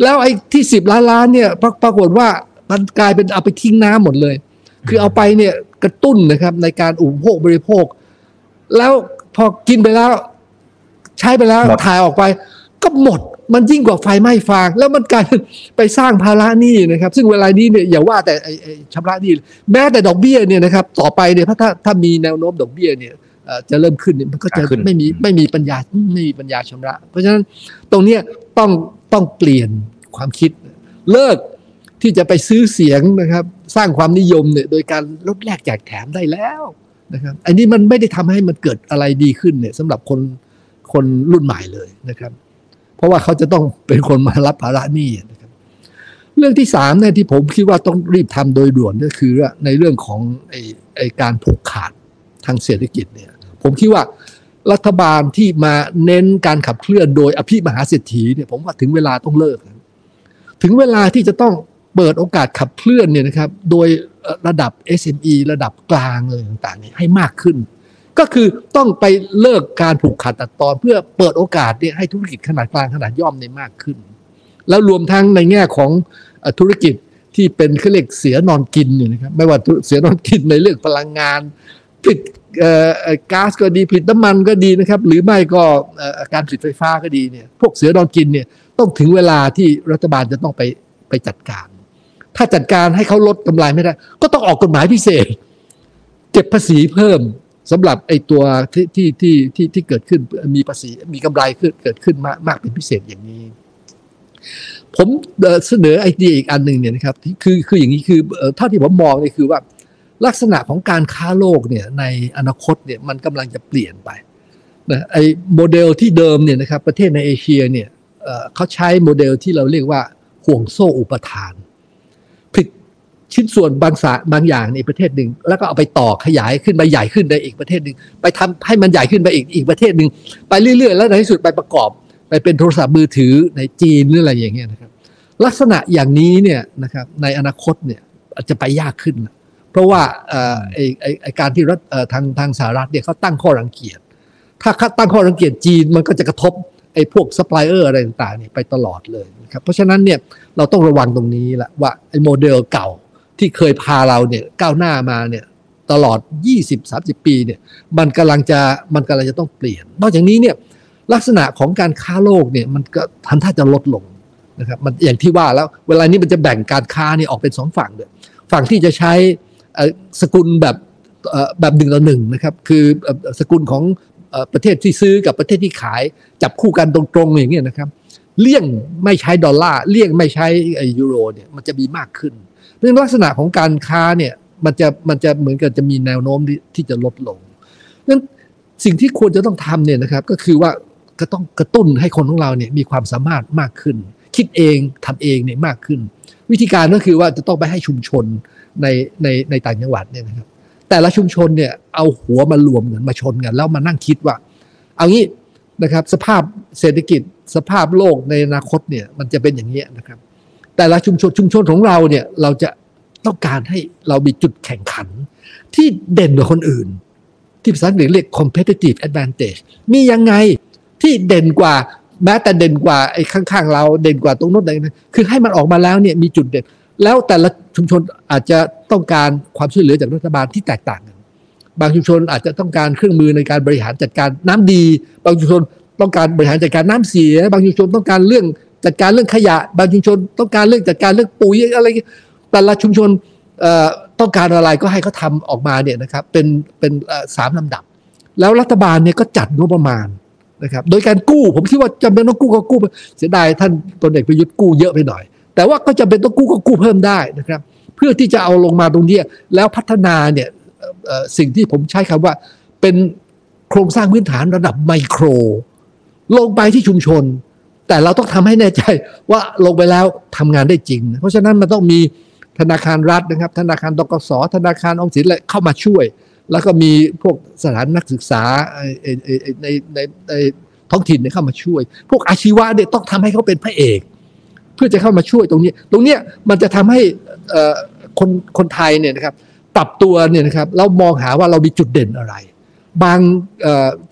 แล้วไอ้ที่ 10 ล้านล้านเนี่ยปรปรากฏว่ามันกลายเป็นเอาไปทิ้งน้ำหมดเลย คือเอาไปเนี่ยกระตุ้นนะครับในการอุปโภคบริโภค แล้วพอกินไปแล้ว ใช้ไปแล้วหมดถ่ายออกไปก็หมดมันยิ่งกว่าไฟไหม้ฟาง แล้วมันกลายเป็นไปสร้างภาระหนี้นะครับ ซึ่งเวลานี้เนี่ยอย่าว่าแต่ไอ้ไอ้ชำระหนี้แม้แต่ดอกเบี้ยเนี่ยนะครับต่อไปเนี่ยถ้าถ้าถ้ามีแนวโน้มดอกเบี้ยเนี่ยเอ่อจะเริ่มขึ้นเนี่ยมันก็จะขึ้นไม่มีไม่มีปัญญาไม่มีปัญญาชำระ เพราะฉะนั้นตรงเนี้ยต้องต้องเปลี่ยนความคิด เลิกที่จะไปซื้อเสียงนะครับ สร้างความนิยมเนี่ยโดยการลดแลกแจกแถมได้แล้วนะครับอันนี้มันไม่ได้ทำให้มันเกิดอะไรดีขึ้นเนี่ยสำหรับคน คนรุ่นใหม่เลยนะครับ เพราะว่าเขาจะต้องเป็นคนมารับภาระหนี้นะครับ เรื่องที่สามเนี่ยที่ผมคิดว่าต้องรีบทำโดยด่วนก็คือในเรื่องของไอ้ไอการผูกขาดทางเศรษฐกิจเนี่ย ผมคิดว่ารัฐบาลที่มาเน้นการขับเคลื่อนโดยอภิมหาเศรษฐีเนี่ยผมว่าถึงเวลาต้องเลิก ถึงเวลาที่จะต้องเปิดโอกาสขับเคลื่อนเนี่ยนะครับ โดยระดับ SME ระดับกลางอะไรต่างๆนี่ให้มากขึ้น ก็คือต้องไปเลิกการผูกขาดตัดตอน เพื่อเปิดโอกาสเนี่ยให้ธุรกิจขนาดกลางขนาดย่อมเนี่ยมากขึ้น แล้วรวมทั้งในแง่ของธุรกิจที่เป็นเขาเรียกเสียนอนกินเนี่ยนะครับไม่ว่าเสียนอนกินในเรื่องพลังงานผลิตก๊าซก็ดีผลิตน้ำมันก็ดีนะครับ หรือไม่ก็การผลิตไฟฟ้าก็ดีเนี่ยพวกเสือนอนกินเนี่ยต้องถึงเวลาที่รัฐบาลจะต้องไปไปจัดการ ถ้าจัดการให้เขาลดกำไรไม่ได้ ก็ต้องออกกฎหมายพิเศษ เก็บภาษีเพิ่ม สำหรับไอ้ตัวที่ที่ที่ที่ที่เกิดขึ้นมีภาษีมีกำไรขึ้นเกิดขึ้นมากมากเป็นพิเศษอย่างนี้ ผมเสนอไอเดียอีกอันหนึ่งเนี่ยนะครับคือคืออย่างนี้คือเท่าที่ผมมองเนี่ยคือว่าลักษณะของการค้าโลกเนี่ยในอนาคตเนี่ยมันกำลังจะเปลี่ยนไปนะไอโมเดลที่เดิมเนี่ยนะครับประเทศในเอเชียเนี่ยเขาใช้โมเดลที่เราเรียกว่าห่วงโซ่อุปทาน ชิ้นส่วนบางสาบางอย่างในประเทศหนึ่งแล้วก็เอาไปต่อขยายขึ้นไปใหญ่ขึ้นในอีกประเทศหนึ่งไปทำให้มันใหญ่ขึ้นไปอีกอีกประเทศหนึ่งไปเรื่อยๆ แล้วในที่สุดไปประกอบ ไปเป็นโทรศัพท์มือถือในจีนหรืออะไรอย่างเงี้ยนะครับ ลักษณะอย่างนี้เนี่ยนะครับในอนาคตเนี่ยอาจจะไปยากขึ้น เพราะว่าไอไอการที่รัฐทางทางสหรัฐเนี่ยเขาตั้งข้อรังเกียจถ้าตั้งข้อรังเกียจจีนมันก็จะกระทบไอ้พวกซัพพลายเออร์อะไรต่างๆนี่ไปตลอดเลยนะครับเพราะฉะนั้นเนี่ยเราต้องระวังตรงนี้แหละว่าไอ้โมเดลเก่า ที่เคยพาเราเนี่ยก้าวหน้ามาเนี่ยตลอด 20-30 ปีเนี่ยมันกำลังจะมันกำลังจะต้องเปลี่ยน นอกจากนี้เนี่ยลักษณะของการค้าโลกเนี่ยมันก็ทันท่าจะลดลงนะครับมันอย่างที่ว่าแล้วเวลานี้มันจะแบ่งการค้านี่ออกเป็นสองฝั่งเลยฝั่งที่จะใช้สกุลแบบแบบหนึ่งต่อหนึ่งนะครับคือสกุลของประเทศที่ซื้อกับประเทศที่ขายจับคู่กันตรงๆอย่างเงี้ยนะครับเลี่ยงไม่ใช้ดอลลาร์เลี่ยงไม่ใช้ยูโรเนี่ยมันจะมีมากขึ้น เพราะลักษณะของการค้าเนี่ยมันจะมันจะเหมือนกับจะมีแนวโน้มที่จะลดลงนั้นสิ่งที่ควรจะต้องทำเนี่ยนะครับ ก็คือว่าก็ต้องกระตุ้นให้คนของเราเนี่ยมีความสามารถมากขึ้น คิดเองทำเองเนี่ยมากขึ้น วิธีการก็คือว่าจะต้องไปให้ชุมชนในในในต่างจังหวัดเนี่ยนะครับ แต่ละชุมชนเนี่ยเอาหัวมารวมกันมาชนกัน แล้วมานั่งคิดว่า เอางี้นะครับ สภาพเศรษฐกิจสภาพโลกในอนาคตเนี่ยมันจะเป็นอย่างนี้นะครับ แต่ละชุมชนชุมชนของเราเนี่ยเราจะต้องการให้เรามีจุดแข่งขัน ที่เด่นกว่าคนอื่น ที่ภาษาอังกฤษเรียก competitive advantage มียังไงที่เด่นกว่าแม้แต่เด่นกว่าไอ้ข้างๆ เราเด่นกว่าตรงโน้นอะไรนะคือให้มันออกมาแล้วเนี่ยมีจุดเด่น แล้วแต่ละชุมชนอาจจะต้องการความช่วยเหลือจากรัฐบาลที่แตกต่างกันบางชุมชนอาจจะต้องการเครื่องมือในการบริหารจัดการน้ำดี บางชุมชนต้องการบริหารจัดการน้ำเสีย บางชุมชนต้องการเรื่อง จัดการเรื่องขยะ บางชุมชนต้องการเรื่องจัดการเรื่องปุ๋ยอะไรแต่ละชุมชนต้องการอะไรก็ให้เขาทาออกมาเนี่ยนะครับเป็นเป็นสามลำดับ แล้วรัฐบาลเนี่ยก็จัดงบประมาณนะครับโดยการกู้ผมคิดว่าจำเป็นต้องกู้ก็กู้เสียดายท่านตนเอกประยุทธ์กู้เยอะไปหน่อย แต่ว่าก็จะเป็นต้องกู้ก็กู้เพิ่มได้นะครับ เพื่อที่จะเอาลงมาตรงนี้แล้วพัฒนาเนี่ยสิ่งที่ผมใช้คำว่าเป็นโครงสร้างพื้นฐานระดับไมโคร ลงไปที่ชุมชน แต่เราต้องทำให้แน่ใจว่าลงไปแล้วทำงานได้จริง เพราะฉะนั้นมันต้องมีธนาคารรัฐนะครับ ธนาคารตกสธนาคารออมสินอะไรเข้ามาช่วย แล้วก็มีพวกสถานนักศึกษาในในในท้องถิ่นเข้ามาช่วย พวกอาชีวะเนี่ยต้องทำให้เขาเป็นพระเอก เพื่อจะเข้ามาช่วยตรงนี้ ตรงเนี้ยมันจะทำให้คนคนไทยเนี่ยนะครับปรับตัวเนี่ยนะครับเรามองหาว่าเรามีจุดเด่นอะไร บาง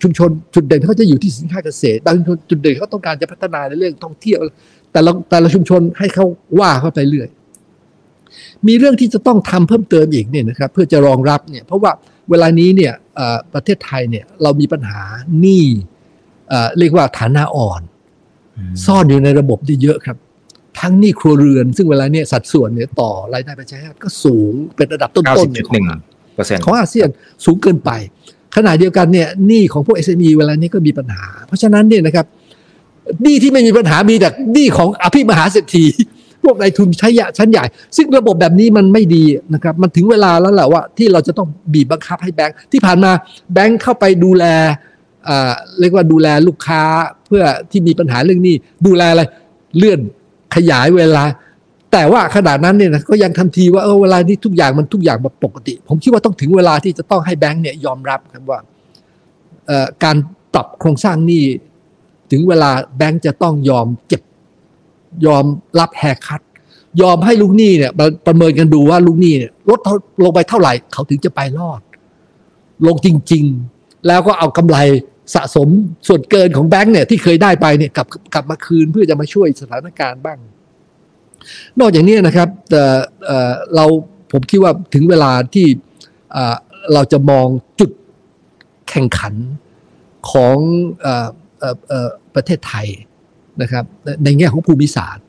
ชุมชนจุดเด่นเขาจะอยู่ที่สินค้าเกษตรบางจุดเด่นเขาต้องการจะพัฒนาในเรื่องท่องเที่ยว แต่ละแต่ละชุมชนให้เขาว่าเข้าไปเรื่อย มีเรื่องที่จะต้องทำเพิ่มเติมอีกเนี่ยนะครับเพื่อจะรองรับเนี่ยเพราะว่าเวลานี้เนี่ยประเทศไทยเนี่ยเรามีปัญหาหนี้เรียกว่าฐานะอ่อน ซ่อนอยู่ในระบบที่เยอะครับ ทั้งหนี้ครัวเรือน ซึ่งเวลาเนี่ยสัดส่วนเนี่ยต่อรายได้ประชาชาติก็สูงเป็นระดับต้นๆของอาเซียนสูงเกินไป ขณะเดียวกันเนี่ยหนี้ของพวก SME เวลานี้ก็มีปัญหา เพราะฉะนั้นเนี่ยนะครับหนี้ที่ไม่มีปัญหามีแต่หนี้ของอภิมหาเศรษฐีพวกนายทุนช้ยะชั้นใหญ่ ซึ่งระบบแบบนี้มันไม่ดีนะครับมันถึงเวลาแล้วแหละว่าที่เราจะต้องบีบบังคับให้แบงค์ที่ผ่านมาแบงค์เข้าไปดูแลเรียกว่าดูแลลูกค้าเพื่อที่มีปัญหาเรื่องนี้ดูแลอะไรเลื่อนขยายเวลา แต่ว่าขนาดนั้นเนี่ยนะก็ยังทำทีว่าเออเวลานี้ทุกอย่างมันทุกอย่างแบบปกติ ผมคิดว่าต้องถึงเวลาที่จะต้องให้แบงค์เนี่ยยอมรับครับว่าการปรับโครงสร้างหนี้ถึงเวลาแบงค์จะต้องยอมเจ็บยอมรับแหกคัดยอมให้ลูกหนี้เนี่ยประเมินกันดูว่าลูกหนี้เนี่ยลดลงไปเท่าไหร่ เขาถึงจะไปรอด ลงจริง ๆ แล้วก็เอากำไรสะสมส่วนเกินของแบงค์เนี่ยที่เคยได้ไปเนี่ยกลับกลับมาคืนเพื่อจะมาช่วยสถานการณ์บ้าง นอกจากนี้นะครับเราผมคิดว่าถึงเวลาที่เราจะมองจุดแข่งขันของประเทศไทยนะครับในแง่ของภูมิศาสตร์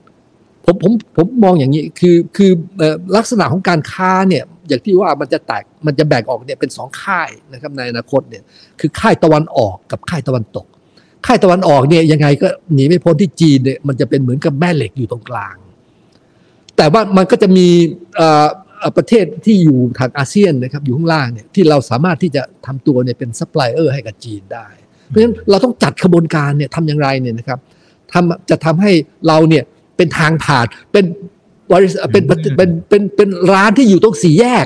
ผมผมผมมองอย่างนี้คือคือลักษณะของการค้าเนี่ยอย่างที่ว่ามันจะแตกมันจะแบ่งออกเนี่ยเป็นสองค่ายนะครับในอนาคตเนี่ยคือค่ายตะวันออกกับค่ายตะวันตก ค่ายตะวันออกเนี่ยยังไงก็หนีไม่พ้นที่จีนเนี่ยมันจะเป็นเหมือนกับแม่เหล็กอยู่ตรงกลาง แต่ว่ามันก็จะมีประเทศที่อยู่ทางอาเซียนนะครับอยู่ข้างล่างเนี่ยที่เราสามารถที่จะทำตัวเนี่ยเป็นซัพพลายเออร์ให้กับจีนได้ เพราะฉะนั้นเราต้องจัดขบวนการเนี่ยทำอย่างไรเนี่ยนะครับทำจะทำให้เราเนี่ยเป็นทางผ่านเป็นบริษัทเป็นเป็นเป็นเป็นร้านที่อยู่ตรงสี่แยก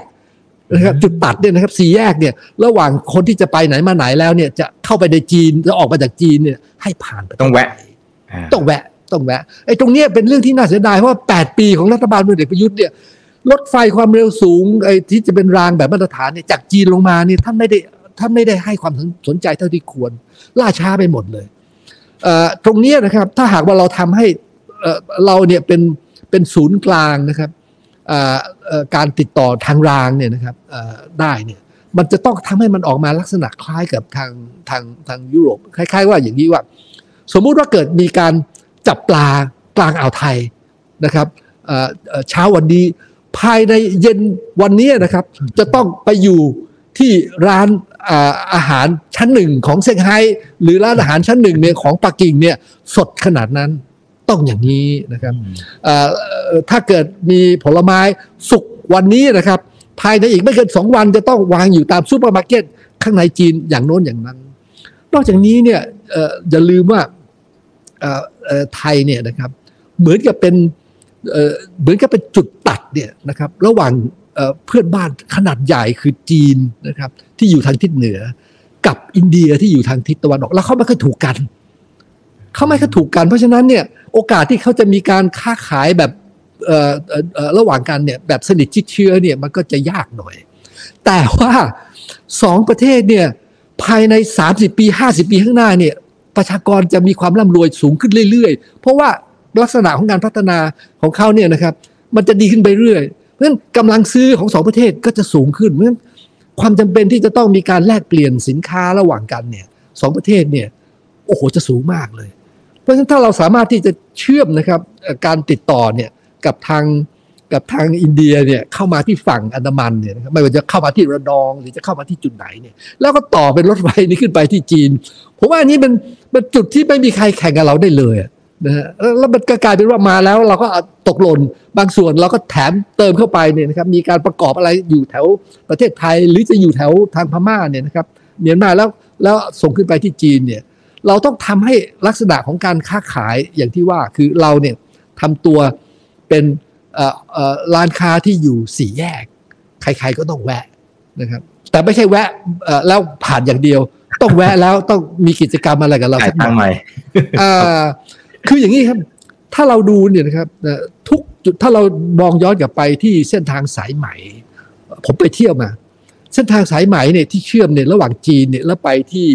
นะครับจุดตัดเนี่ยนะครับสี่แยกเนี่ยระหว่างคนที่จะไปไหนมาไหนแล้วเนี่ยจะเข้าไปในจีนจะออกมาจากจีนเนี่ยให้ผ่านไปต้องแวะ ต้องแวะ ต้องแวะไอ้ตรงนี้เป็นเรื่องที่น่าเสียดายเพราะว่าแปดปีของรัฐบาลพลเอกประยุทธ์เนี่ยรถไฟความเร็วสูงไอ้ที่จะเป็นรางแบบมาตรฐานเนี่ยจากจีนลงมาเนี่ยท่านไม่ได้ท่านไม่ได้ให้ความสนใจเท่าที่ควร ล่าช้าไปหมดเลยตรงนี้นะครับถ้าหากว่าเราทำให้เราเนี่ยเป็นเป็นศูนย์กลางนะครับการติดต่อทางรางเนี่ยนะครับได้เนี่ยมันจะต้องทำให้มันออกมาลักษณะคล้ายกับทางทางทางยุโรปคล้าย ๆ ว่าอย่างนี้ว่า สมมุติว่าเกิดมีการ จับปลากลางอ่าวไทยนะครับเช้าวันนี้ภายในเย็นวันนี้นะครับ จะต้องไปอยู่ที่ร้านอาหารชั้นหนึ่งของเซี่ยงไฮ้หรือร้านอาหารชั้นหนึ่งเนี่ยของปักกิ่งเนี่ยสดขนาดนั้นต้องอย่างนี้นะครับถ้าเกิดมีผลไม้สุกวันนี้นะครับ ภายในอีกไม่เกินสองวันจะต้องวางอยู่ตามซูเปอร์มาร์เก็ตข้างในจีนอย่างโน้นอย่างนั้น นอกจากนี้เนี่ยอย่าลืมว่า ไทยเนี่ยนะครับเหมือนกับเป็นเหมือนกับเป็นจุดตัดเนี่ยนะครับระหว่างเพื่อนบ้านขนาดใหญ่คือจีนนะครับที่อยู่ทางทิศเหนือ กับอินเดียที่อยู่ทางทิศตะวันออกแล้วเขาไม่เคยถูกกันเขาไม่ค่อยถูกกัน เพราะฉะนั้นเนี่ยโอกาสที่เขาจะมีการค้าขายแบบระหว่างกันเนี่ยแบบสนิทชิดเชื้อเนี่ยมันก็จะยากหน่อย แต่ว่าสองประเทศเนี่ยภายใน 30 ปี 50 ปีข้างหน้าเนี่ย ประชากรจะมีความร่ำรวยสูงขึ้นเรื่อยๆ เพราะว่าลักษณะของการพัฒนาของเขาเนี่ยนะครับ มันจะดีขึ้นไปเรื่อย เพราะฉะนั้นกำลังซื้อของสองประเทศก็จะสูงขึ้น เพราะฉะนั้นความจำเป็นที่จะต้องมีการแลกเปลี่ยนสินค้าระหว่างกันเนี่ยสองประเทศเนี่ยโอ้โหจะสูงมากเลย เพราะฉะนั้นถ้าเราสามารถที่จะเชื่อมนะครับการติดต่อเนี่ยกับทาง กับทางอินเดียเนี่ยเข้ามาที่ฝั่งอันดามันเนี่ยไม่ว่าจะเข้ามาที่ระนองหรือจะเข้ามาที่จุดไหนเนี่ยแล้วก็ต่อเป็นรถไฟนี้ขึ้นไปที่จีน ผมว่าอันนี้เป็นเป็นจุดที่ไม่มีใครแข่งกับเราได้เลยนะฮะแล้วมันก็กลายเป็นว่ามาแล้วเราก็ตกหล่นบางส่วนเราก็แถมเติมเข้าไปเนี่ยนะครับมีการประกอบอะไรอยู่แถวประเทศไทย หรือจะอยู่แถวทางพม่าเนี่ยนะครับเมียนมาแล้วแล้วส่งขึ้นไปที่จีนเนี่ยเราต้องทำให้ลักษณะของการค้าขายอย่างที่ว่าคือเราเนี่ยทำตัวเป็น ร้านค้าที่อยู่สี่แยก ใครๆก็ต้องแวะนะครับ แต่ไม่ใช่แวะแล้วผ่านอย่างเดียว ต้องแวะแล้วต้องมีกิจกรรมอะไรกับเราสักหน่อยคืออย่างนี้ครับ ถ้าเราดูเนี่ยนะครับทุกจุดถ้าเรามองย้อนกลับไปที่เส้นทางสายไหมผมไปเที่ยวมา เส้นทางสายไหมเนี่ยที่เชื่อมเนี่ยระหว่างจีนเนี่ยแล้วไปที่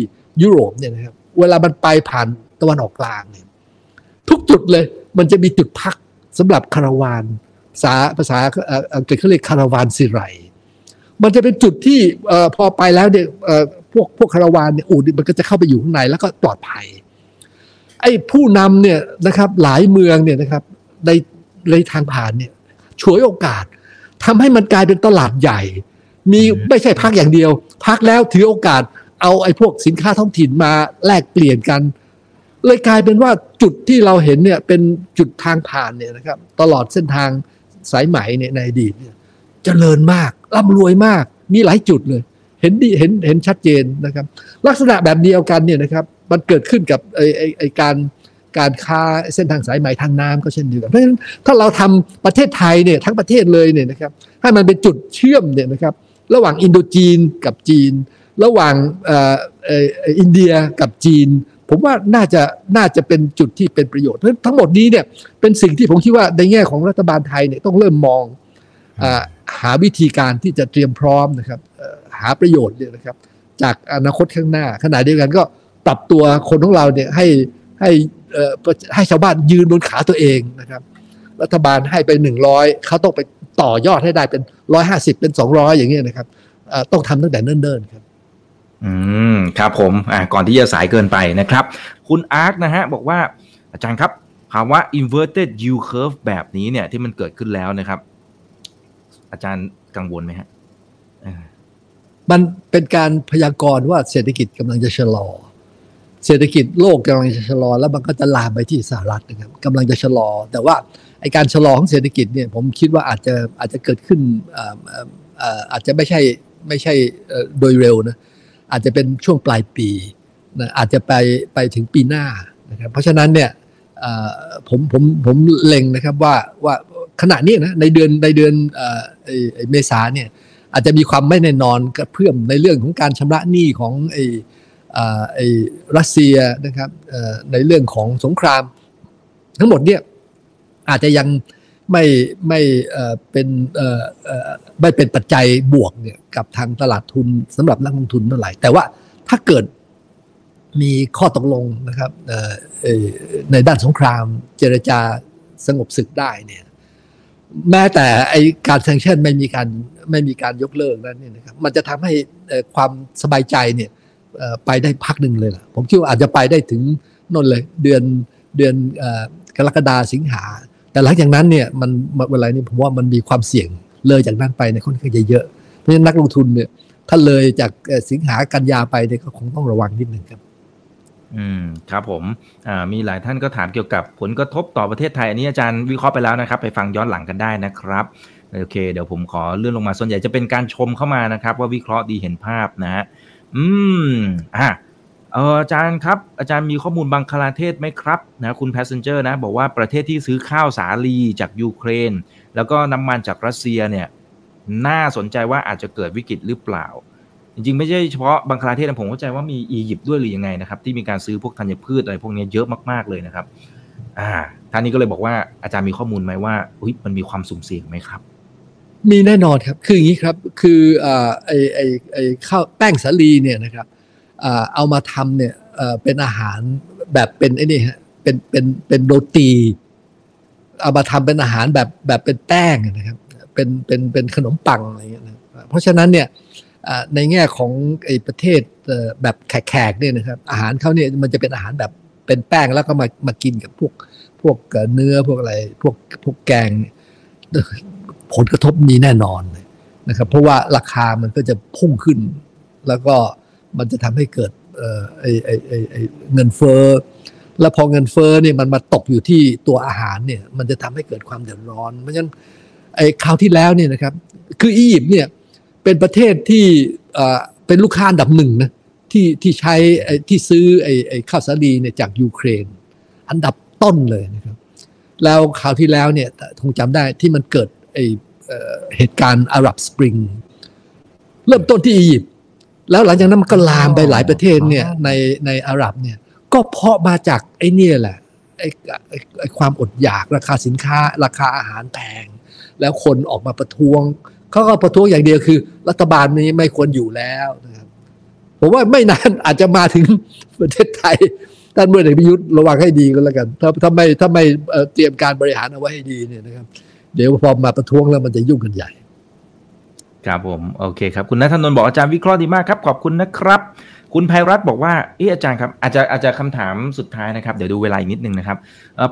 ยุโรปเนี่ยนะครับ เวลามันไปผ่านตะวันออกกลางเนี่ยทุกจุดเลย มันจะมีจุดพัก สำหรับคาราวานภาษาภาษาอังกฤษเขาเรียกคาราวานสิไรมันจะเป็นจุดที่พอไปแล้วเนี่ยพวกพวกคาราวานเนี่ยอูดมันก็จะเข้าไปอยู่ข้างในแล้วก็ปลอดภัย ไอ้ผู้นำเนี่ยนะครับหลายเมืองเนี่ยนะครับในในทางผ่านเนี่ยช่วยโอกาสทำให้มันกลายเป็นตลาดใหญ่ มีไม่ใช่พักอย่างเดียว พักแล้วถือโอกาสเอาไอ้พวกสินค้าท้องถิ่นมาแลกเปลี่ยนกัน เลยกลายเป็นว่า จุดที่เราเห็นเนี่ยเป็นจุดทางผ่านเนี่ยนะครับ ตลอดเส้นทางสายไหมเนี่ยในอดีตเนี่ยจเจริญมากร่ำรวยมาก มีหลายจุดเลย เห็นดีเห็นเห็นชัดเจนนะครับ ลักษณะแบบเดียวกันเนี่ยนะครับ มันเกิดขึ้นกับไอไอไอการการค้าเส้นทางสายไหมทางน้ำก็เช่นเดียวกันเพราะฉะนั้นถ้าเราทำประเทศไทยเนี่ยทั้งประเทศเลยเนี่ยนะครับให้มันเป็นจุดเชื่อมเนี่ยนะครับระหว่างอินโดจีนกับจีน ระหว่างอินเดียกับจีน ผมว่าน่าจะน่าจะเป็นจุดที่เป็นประโยชน์เพราะทั้งหมดนี้เนี่ยเป็นสิ่งที่ผมคิดว่าในแง่ของรัฐบาลไทยเนี่ยต้องเริ่มมองหาวิธีการที่จะเตรียมพร้อมนะครับหาประโยชน์เนี่ยนะครับ จากอนาคตข้างหน้าขณะเดียวกันก็ปรับตัวคนของเราเนี่ยให้ให้ให้ชาวบ้านยืนบนขาตัวเองนะครับ รัฐบาลให้ไปหนึ่งร้อยเขาต้องไปต่อยอดให้ได้เป็นร้อยห้าสิบเป็นสองร้อยอย่างเงี้ยนะครับต้องทำตั้งแต่เนิ่นๆครับ อืมครับผมอ่าก่อนที่จะสายเกินไปนะครับ คุณอาร์คนะฮะบอกว่าอาจารย์ครับภาวะ inverted yield curve แบบนี้เนี่ยที่มันเกิดขึ้นแล้วนะครับ อาจารย์กังวลไหมฮะมันเป็นการพยากรณ์ว่าเศรษฐกิจกำลังจะชะลอ เศรษฐกิจโลกกำลังจะชะลอ แล้วมันก็จะลามไปที่สหรัฐนะครับกำลังจะชะลอ แต่ว่าไอการชะลอของเศรษฐกิจเนี่ยผมคิดว่าอาจจะอาจจะเกิดขึ้นอาจจะไม่ใช่ไม่ใช่โดยเร็วนะ อาจจะเป็นช่วงปลายปีนะอาจจะไปไปถึงปีหน้านะครับเพราะฉะนั้นเนี่ยผมผมผมเล็งนะครับว่าว่าขณะนี้นะในเดือนในเดือนเมษาเนี่ยอาจจะมีความไม่แน่นอนกับเพื่อมในเรื่องของการชำระหนี้ของไอ้ไอ้รัสเซียนะครับในเรื่องของสงคราม ทั้งหมดเนี่ยอาจจะยัง ไม่ไม่เป็นไม่เป็นปัจจัยบวกเนี่ยกับทางตลาดทุนสำหรับนักลงทุนเท่าไหร่ แต่ว่าถ้าเกิดมีข้อตกลงนะครับในด้านสงครามเจรจาสงบศึกได้เนี่ยแม้แต่ไอการแซงชั่นไม่มีการไม่มีการยกเลิกนั้นเนี่ยนะครับมันจะทำให้ความสบายใจเนี่ยไปได้พักหนึ่งเลยล่ะ ผมคิดว่าอาจจะไปได้ถึงนนเลย เดือนเดือนกรกฎาสิงหา แต่หลังจากนั้นเนี่ยมันเวลานี้ผมว่ามันมีความเสี่ยงเลยจากนั้นไปในค่อนข้างจะเยอะเพราะฉะนั้นนักลงทุนเนี่ยถ้าเลยจากสิงหากันยาไปเนี่ยก็คงต้องระวังนิดหนึ่งครับ อืมครับผมอ่ามีหลายท่านก็ถามเกี่ยวกับผลกระทบต่อประเทศไทย อันนี้อาจารย์วิเคราะห์ไปแล้วนะครับ ไปฟังย้อนหลังกันได้นะครับโอเค เดี๋ยวผมขอเลื่อนลงมาส่วนใหญ่จะเป็นการชมเข้ามานะครับ ว่าวิเคราะห์ดีเห็นภาพนะฮะอืมอ่า เอออาจารย์ครับ อาจารย์มีข้อมูลบางคลาเทศไหมครับนะคุณ passenger นะ บอกว่าประเทศที่ซื้อข้าวสาลีจากยูเครน แล้วก็น้ำมันจากรัสเซียเนี่ยน่าสนใจว่าอาจจะเกิดวิกฤตหรือเปล่า จริงๆ ไม่ใช่เฉพาะบังคลาเทศนะผมเข้าใจว่ามีอียิปต์ด้วยหรือยังไงนะครับ ที่มีการซื้อพวกธัญพืชอะไรพวกนี้เยอะมากๆเลยนะครับอ่าท่านนี้ก็เลยบอกว่าอาจารย์มีข้อมูลไหมว่าอุ้ยมันมีความสุ่มเสี่ยงไหมครับมีแน่นอนครับ คืออย่างนี้ครับ คืออ่าไอไอไอข้าวแป้งสาลีเนี่ยนะครับ เอามาทำเนี่ยเป็นอาหารแบบเป็นไอ้นี่ฮะเป็นเป็นเป็นโรตี เอามาทำเป็นอาหารแบบแบบเป็นแป้งนะครับ เป็นเป็นเป็นขนมปังอะไรเงี้ยนะเพราะฉะนั้นเนี่ยในแง่ของไอ้ประเทศแบบแขกๆเนี่ยนะครับ อาหารเขาเนี่ยมันจะเป็นอาหารแบบเป็นแป้งแล้วก็มามากินกับพวกพวกเนื้อพวกอะไรพวกพวกแกงผลกระทบมีแน่นอนนะครับ เพราะว่าราคามันก็จะพุ่งขึ้น แล้วก็ มันจะทำให้เกิดไอไอไอไอเงินเฟ้อแล้วพอเงินเฟ้อเนี่ยมันมาตกอยู่ที่ตัวอาหารเนี่ยมันจะทำให้เกิดความเดือดร้อน เพราะฉะนั้นไอ้คราวที่แล้วเนี่ยนะครับคืออียิปต์เนี่ยเป็นประเทศที่เป็นลูกค้าอันดับหนึ่งนะที่ที่ใช้ที่ซื้อไอ้ไอ้ข้าวสาลีเนี่ยจากยูเครน อันดับต้นเลยนะครับแล้วคราวที่แล้วเนี่ยคงจำได้ที่มันเกิดไอ้เหตุการณ์อาหรับสปริง เริ่มต้นที่อียิปต์ แล้วหลังจากนั้นมันก็ลามไปหลายประเทศเนี่ยในในอาหรับเนี่ยก็เพราะมาจากไอ้นี่แหละไอ้ไอ้ความอดอยากราคาสินค้า ราคาอาหารแพง แล้วคนออกมาประท้วงเขาก็ประท้วงอย่างเดียวคือ รัฐบาลนี้ไม่ควรอยู่แล้วนะครับผมว่าไม่นานอาจจะมาถึงประเทศไทยท่านเมื่อไหร่พิยุทธ์ระวังให้ดีก็แล้วกันถ้าถ้าไม่ถ้าไม่เตรียมการบริหารเอาไว้ให้ดีเนี่ยนะครับ เดี๋ยวพอมาประท้วงแล้วมันจะยุ่งกันใหญ่ ครับผมโอเคครับคุณนัทนนท์บอกอาจารย์วิเคราะห์ดีมากครับ ขอบคุณนะครับ คุณภัยรัตน์บอกว่าเอออาจารย์ครับอาจจะอาจจะคำถามสุดท้ายนะครับเดี๋ยวดูเวลาอีกนิดนึงนะครับ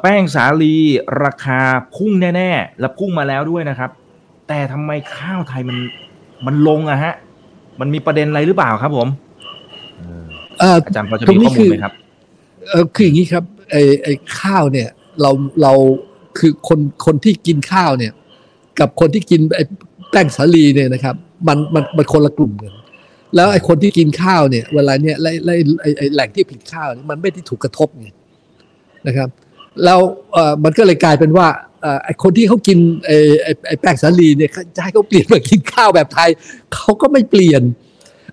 แป้งสาลีราคาพุ่งแน่ ๆ และพุ่งมาแล้วด้วยนะครับ แต่ทำไมข้าวไทยมันมันลงอะฮะ มันมีประเด็นอะไรหรือเปล่าครับผมอาจารย์พอจะมีข้อมูลไหมครับเออคืออย่างนี้ครับไอไอข้าวเนี่ย เราเราคือคนคนที่กินข้าวเนี่ย กับคนที่กินไอ แป้งสาลีเนี่ยนะครับมันมันมันคนละกลุ่มกันแล้วไอ้คนที่กินข้าวเนี่ยเวลาเนี่ยไอไอไอแหล่งที่ผลิตข้าวเนี่ยมันไม่ได้ถูกกระทบไงนะครับ แล้วเอ่อมันก็เลยกลายเป็นว่าไอ้คนที่เขากินไอ้ไอ้แป้งสาลีเนี่ยจะให้เขาเปลี่ยนมากินข้าวแบบไทยเขาก็ไม่เปลี่ยน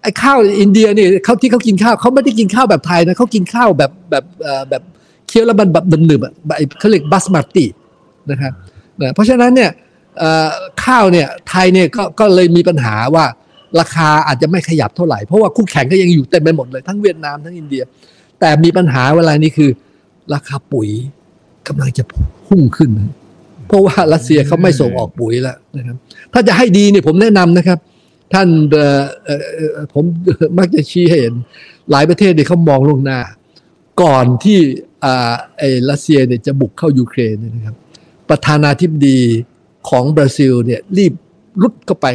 ไอ้ข้าวอินเดียเนี่ยเขาที่เขากินข้าวเขาไม่ได้กินข้าวแบบไทยนะเขากินข้าวแบบแบบแบบเคี้ยวแล้วมันแบบหนึบๆอะเขาเรียกบัสมาตินะครับเพราะฉะนั้นเนี่ย ข้าวเนี่ยไทยเนี่ยก็ก็เลยมีปัญหาว่าราคาอาจจะไม่ขยับเท่าไหร่ เพราะว่าคู่แข่งก็ยังอยู่เต็มไปหมดเลยทั้งเวียดนามทั้งอินเดีย แต่มีปัญหาเวลานี้คือ ราคาปุ๋ยกำลังจะพุ่งขึ้น เพราะว่ารัสเซียเขาไม่ส่งออกปุ๋ยแล้วนะครับ ถ้าจะให้ดีเนี่ยผมแนะนำนะครับ ท่านผมมักจะชี้ให้เห็น หลายประเทศเนี่ยเขามองลงหน้า ก่อนที่อ่าไอ้รัสเซียเนี่ยจะบุกเข้ายูเครนนะครับ ประธานาธิบดี ของบราซิลเนี่ยรีบรุดเข้าไป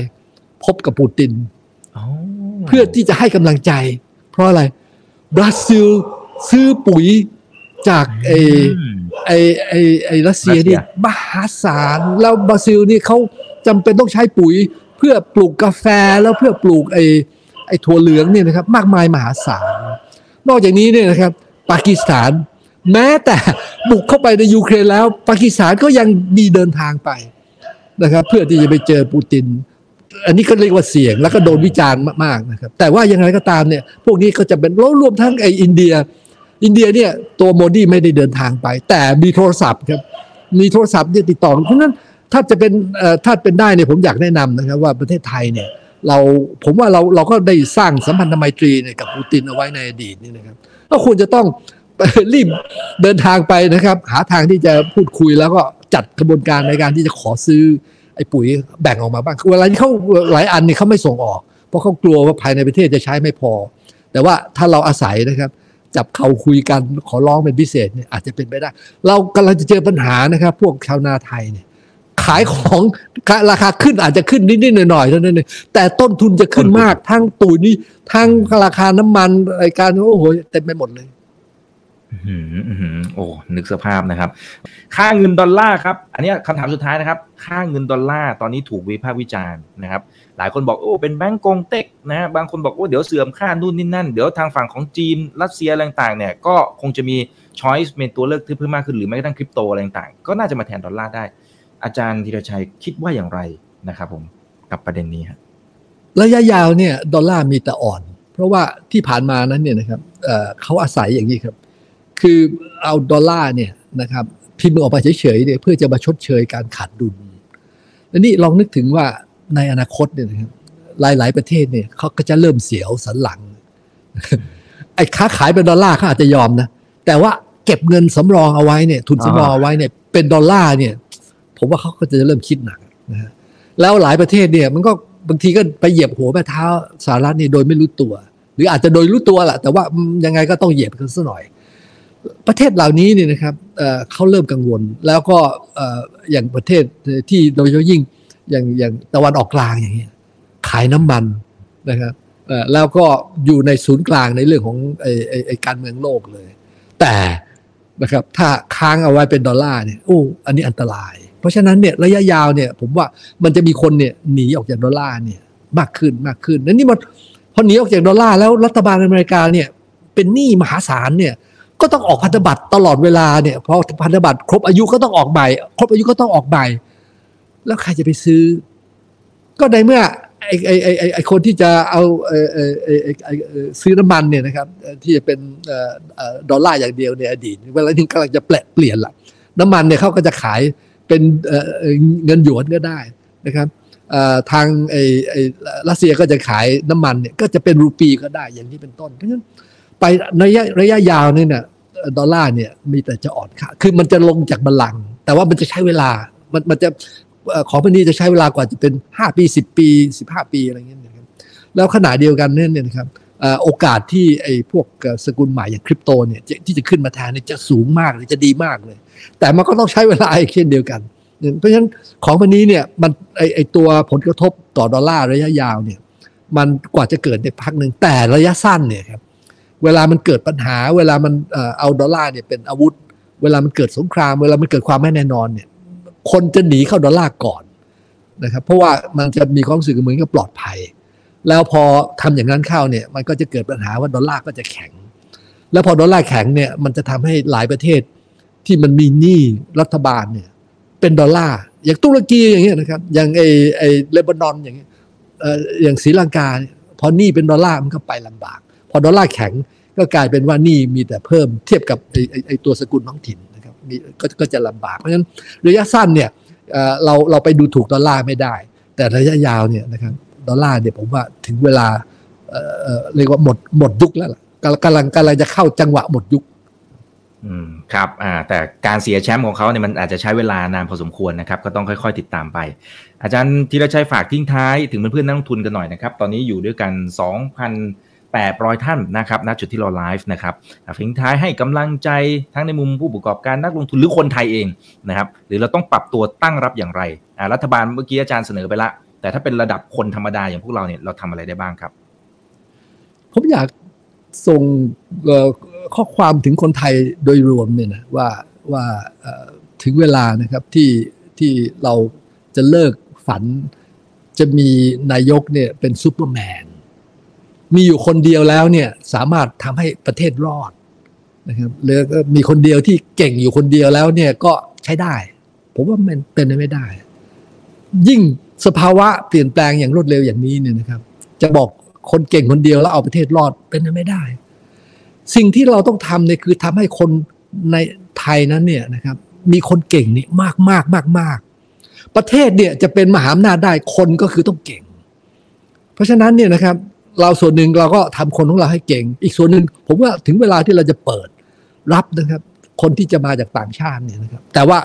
พบกับปูตินอ๋อเพื่อที่จะให้กำลังใจ เพราะอะไร บราซิลซื้อปุ๋ยจากไอ้อืมไอ้ไอ้ไอ้รัสเซียนี่รัสเซียมหาศาล แล้วบราซิลนี่เขาจำเป็นต้องใช้ปุ๋ย เพื่อปลูกกาแฟแล้วเพื่อปลูกไอ้ไอ้ถั่วเหลืองเนี่ยนะครับมากมายมหาศาล นอกจากนี้เนี่ยนะครับ ปากีสถาน แม้แต่บุกเข้าไปในยูเครนแล้ว ปากีสถานก็ยังมีเดินทางไป นะครับ เพื่อที่จะไปเจอปูติน อันนี้ก็เรียกว่าเสี่ยงแล้วก็โดนวิจารณ์มากๆนะครับ แต่ว่ายังไงก็ตามเนี่ย พวกนี้ก็จะเป็นรวมทั้งไออินเดีย อินเดียเนี่ยตัวโมดีไม่ได้เดินทางไป แต่มีโทรศัพท์ครับมีโทรศัพท์เนี่ยติดต่อเพราะฉะนั้นถ้าจะเป็นถ้าเป็นได้เนี่ยผมอยากแนะนำนะครับว่าประเทศไทยเนี่ยเราผมว่าเราเราก็ได้สร้างสัมพันธไมตรีเนี่ยกับปูตินเอาไว้ในอดีตนี่นะครับก็ควรจะต้องรีบเดินทางไปนะครับ หาทางที่จะพูดคุยแล้วก็ จัดกระบวนการในการที่จะขอซื้อไอ้ปุ๋ยแบ่งออกมาบ้างคือเวลาที่เขาหลายอันเนี่ยเขาไม่ส่งออก เพราะเขากลัวว่าภายในประเทศจะใช้ไม่พอ แต่ว่าถ้าเราอาศัยนะครับ จับเขาคุยกันขอร้องเป็นพิเศษเนี่ยอาจจะเป็นไปได้ เรากำลังจะเจอปัญหานะครับ พวกชาวนาไทยเนี่ยขายของราคาขึ้นอาจจะขึ้นนิดๆหน่อยๆเท่านั้นเองแต่ต้นทุนจะขึ้นมาก ทั้งปุ๋ยนี่ทั้งราคาน้ำมันไอการโอ้โหเต็มไปหมดเลย โอ้ นึกสภาพนะครับ ค่าเงินดอลลาร์ครับ อันนี้คำถามสุดท้ายนะครับ ค่าเงินดอลลาร์ตอนนี้ถูกวิพากษ์วิจารณ์นะครับ หลายคนบอกโอ้ เป็นแบงก์กงเต็กนะฮะบางคนบอกโอ้เดี๋ยวเสื่อมค่านู่นนี่นั่น เดี๋ยวทางฝั่งของจีน รัสเซียอะไรต่างเนี่ย ก็คงจะมีช้อยส์เป็นตัวเลือกที่เพิ่มมากขึ้นหรือแม้กระทั่งคริปโตอะไรต่างก็น่าจะมาแทนดอลลาร์ได้ อาจารย์ธีรชัยคิดว่าอย่างไรนะครับผม กับประเด็นนี้ครับระยะยาวเนี่ยดอลลาร์มีแต่อ่อน เพราะว่าที่ผ่านมานั้นเนี่ยนะครับเขาอาศัยอย่างนี้ครับ คือเอาดอลลาร์เนี่ยนะครับพิมพ์ออกมาเฉยๆเนี่ยเพื่อจะมาชดเชยการขาดดุลและนี่ลองนึกถึงว่าในอนาคตเนี่ยนะครับหลาย ๆ ประเทศเนี่ยเขาก็จะเริ่มเสียวสันหลังไอ้ค้าขายเป็นดอลลาร์เขาอาจจะยอมนะแต่ว่าเก็บเงินสำรองเอาไว้เนี่ย ทุนสำรองเอาไว้เนี่ยเป็นดอลลาร์เนี่ย ผมว่าเขาก็จะเริ่มคิดหนักนะฮะแล้วหลายประเทศเนี่ย มันก็บางทีก็ไปเหยียบหัวแม่เท้าสหรัฐนี่โดยไม่รู้ตัว หรืออาจจะโดยรู้ตัวแหละแต่ว่ายังไงก็ต้องเหยียบกันซะหน่อย ประเทศเหล่านี้เนี่ยนะครับเเขาเริ่มกังวล แล้วก็อย่างประเทศที่โดยเฉพาะยิ่งอย่างอย่างตะวันออกกลางอย่างเงี้ยขายน้ำมันนะครับแล้วก็อยู่ในศูนย์กลางในเรื่องของไอ้ไอ้ไอการเมืองโลกเลย แต่นะครับถ้าค้างเอาไว้เป็นดอลลาร์เนี่ยโอ้อันนี้อันตราย เพราะฉะนั้นเนี่ยระยะยาวเนี่ยผมว่ามันจะมีคนเนี่ยหนีออกจากดอลลาร์เนี่ยมากขึ้นมากขึ้นแล้วนี่มันพอหนีออกจากดอลลาร์แล้วรัฐบาลอเมริกาเนี่ยเป็นหนี้มหาศาลเนี่ย ก็ต้องออกพันธบัตรตลอดเวลาเนี่ยพอพันธบัตรครบอายุก็ต้องออกใหม่ ครบอายุก็ต้องออกใหม่ แล้วใครจะไปซื้อ ก็ในเมื่อไอ้ไอ้ไอ้ไอ้คนที่จะเอาเอ่อเอ่อเอ่อเอ่อเอ่อเอ่อซื้อน้ำมันเนี่ยนะครับ ที่จะเป็นดอลลาร์อย่างเดียวในอดีตเวลาที่กำลังจะแปลเปลี่ยนละน้ำมันเนี่ยเขาก็จะขายเป็นเงินหยวนก็ได้นะครับทางไอ้ไอ้รัสเซียก็จะขายน้ำมันเนี่ยก็จะเป็นรูปีก็ได้อย่างนี้เป็นต้นเพราะฉะนั้น ไประยะระยะยาวนี่เนี่ยดอลลาร์เนี่ยมีแต่จะอ่อนค่าคือมันจะลงจากบัลลังก์แต่ว่ามันจะใช้เวลา มันมันจะของพวกนี้จะใช้เวลากว่าจะเป็น 5 ปี 10 ปี 15 ปีอะไรเงี้ยนะครับแล้วขณะเดียวกันเนี่ยเนี่ยนะครับโอกาสที่ไอ้พวกสกุลใหม่อย่างคริปโตเนี่ยที่จะขึ้นมาแทนเนี่ยจะสูงมากเลยจะดีมากเลย แต่มันก็ต้องใช้เวลาเช่นเดียวกัน เพราะฉะนั้นของวกนี้เนี่ยมันไอ้ไอตัวผลกระทบต่อดอลลาร์ระยะยาวเนี่ยมันกว่าจะเกิดในพักหนึ่งแต่ระยะสั้นเนี่ยครับ เวลามันเกิดปัญหา เวลามันเอาดอลลาร์เนี่ยเป็นอาวุธ เวลามันเกิดสงคราม เวลามันเกิดความไม่แน่นอนเนี่ย คนจะหนีเข้าดอลลาร์ก่อนนะครับ เพราะว่ามันจะมีความรู้สึกเหมือนกับปลอดภัย แล้วพอทำอย่างนั้นเข้าเนี่ย มันก็จะเกิดปัญหาว่าดอลลาร์ก็จะแข็ง แล้วพอดอลลาร์แข็งเนี่ย มันจะทำให้หลายประเทศที่มันมีหนี้รัฐบาลเนี่ย เป็นดอลลาร์อย่างตุรกีอย่างเงี้ยนะครับ อย่างไอไอเลบานอนอย่างเงี้ยอย่างศรีลังกาพอหนี้เป็นดอลลาร์มันก็ไปลำบาก อดอลลาร์แข็งก็กลายเป็นว่านี้มีแต่เพิ่มเทียบกับไอไอ้ไอตัวสกุลท้องถิ่นนะครับมีก็ก็จะลำบากเพราะฉะนั้นระยะสั้นเนี่ยเราเราไปดูถูกดอลลาร์ไม่ได้ แต่ระยะยาวเนี่ยนะครับดอลลาร์เนี่ยผมว่าถึงเวลาเอ่อเรียกว่าหมดหมดยุคแล้วล่ะกำลังกำลังกำลังจะเข้าจังหวะหมดยุคอืมครับอ่าแต่การเสียแชมป์ของเขาเนี่ยมันอาจจะใช้เวลานานพอสมควรนะครับ ก็ต้องค่อย ๆ ติดตามไป อาจารย์ธีรชัยฝากทิ้งท้ายถึงเพื่อนๆนักลงทุนกันหน่อยนะครับ ตอนนี้อยู่ด้วยกัน 800 ท่านนะครับณจุดที่เราไลฟ์นะครับทิ้งท้ายให้กำลังใจทั้งในมุมผู้ประกอบการนักลงทุนหรือคนไทยเองนะครับหรือเราต้องปรับตัวตั้งรับอย่างไร รัฐบาลเมื่อกี้อาจารย์เสนอไปละ แต่ถ้าเป็นระดับคนธรรมดาอย่างพวกเราเนี่ยเราทำอะไรได้บ้างครับ ผมอยากส่งข้อความถึงคนไทยโดยรวมเนี่ยนะว่าว่าถึงเวลานะครับที่ที่เราจะเลิกฝันจะมีนายกเนี่ยเป็นซูเปอร์แมน มีอยู่คนเดียวแล้วเนี่ยสามารถทำให้ประเทศรอดนะครับหรือมีคนเดียวที่เก่งอยู่คนเดียวแล้วเนี่ยก็ใช้ได้ ผมว่ามันเป็นไม่ได้ ยิ่งสภาวะเปลี่ยนแปลงอย่างรวดเร็วอย่างนี้เนี่ยนะครับ จะบอกคนเก่งคนเดียวแล้วเอาประเทศรอดเป็นไม่ได้ สิ่งที่เราต้องทำเนี่ยคือทำให้คนในไทยนั้นเนี่ยนะครับมีคนเก่งนี่มากมากมากมากประเทศเนี่ยจะเป็นมหาอำนาจได้คนก็คือต้องเก่ง เพราะฉะนั้นเนี่ยนะครับ เราส่วนหนึ่งเราก็ทำคนของเราให้เก่ง อีกส่วนหนึ่งผมว่าถึงเวลาที่เราจะเปิดรับนะครับ คนที่จะมาจากต่างชาติเนี่ยนะครับ แต่ว่า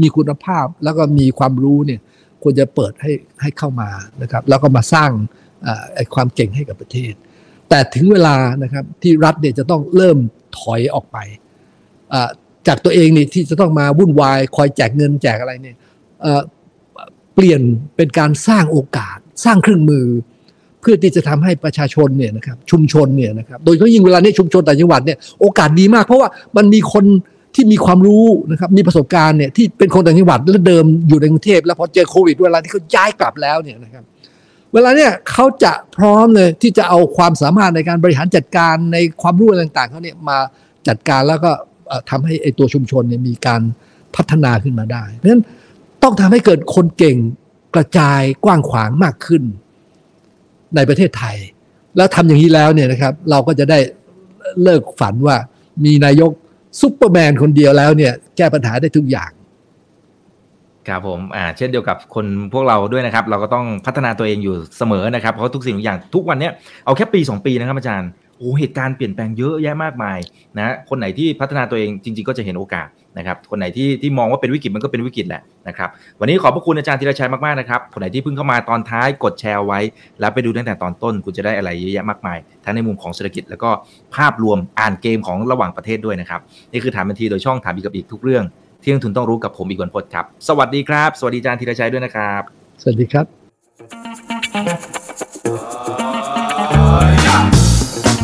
มีคุณภาพแล้วก็มีความรู้เนี่ยควรจะเปิดให้ให้เข้ามานะครับ แล้วก็มาสร้างไอ้ความเก่งให้กับประเทศ แต่ถึงเวลานะครับที่รัฐเนี่ยจะต้องเริ่มถอยออกไปจากตัวเองนี่ที่จะต้องมาวุ่นวายคอยแจกเงินแจกอะไรเนี่ยเปลี่ยนเป็นการสร้างโอกาส สร้างเครื่องมือ เพื่อที่จะทำให้ประชาชนเนี่ยนะครับชุมชนเนี่ยนะครับโดยเฉพาะยิ่งเวลานี้ชุมชนต่างจังหวัดเนี่ยโอกาสดีมาก เพราะว่ามันมีคนที่มีความรู้นะครับมีประสบการณ์เนี่ยที่เป็นคนต่างจังหวัดและเดิมอยู่ในกรุงเทพแล้วพอเจอโควิด เวลาที่เขาย้ายกลับแล้วเนี่ยนะครับเวลาเนี่ยเขาจะพร้อมเลยที่จะเอาความสามารถในการบริหารจัดการในความรู้ต่างๆเขาเนี่ยมาจัดการแล้วก็ทำให้ไอ้ตัวชุมชนเนี่ยมีการพัฒนาขึ้นมาได้เพราะฉะนั้นต้องทำให้เกิดคนเก่งกระจายกว้างขวางมากขึ้น ในประเทศไทย แล้วทำอย่างนี้แล้วเนี่ยนะครับ เราก็จะได้เลิกฝันว่ามีนายกซุปเปอร์แมนคนเดียวแล้วเนี่ย แก้ปัญหาได้ทุกอย่างครับผมอ่าเช่นเดียวกับคนพวกเราด้วยนะครับ เราก็ต้องพัฒนาตัวเองอยู่เสมอนะครับ เพราะทุกสิ่งทุกอย่างทุกวันเนี้ยเอาแค่ปี 2 ปีนะครับอาจารย์ โอ้เหตุการณ์เปลี่ยนแปลงเยอะแยะมากมายนะคนไหนที่พัฒนาตัวเองจริง ๆ ก็จะเห็นโอกาสนะครับคนไหนที่ที่มองว่าเป็นวิกฤตมันก็เป็นวิกฤตแหละนะครับวันนี้ขอบพระคุณอาจารย์ธีรชัยมากๆนะครับคนไหนที่เพิ่งเข้ามาตอนท้ายกดแชร์ไว้ แล้วไปดูตั้งแต่ตอนต้นคุณจะได้อะไรเยอะแยะมากมาย ทั้งในมุมของเศรษฐกิจแล้วก็ภาพรวมอ่านเกมของระหว่างประเทศด้วยนะครับนี่คือถามบันทีโดยช่องถามอีกกับอีกทุกเรื่องที่นักทุนต้องรู้กับผมอีกวันพดครับ สวัสดีครับ สวัสดีอาจารย์ธีรชัยด้วยนะครับ สวัสดีครับ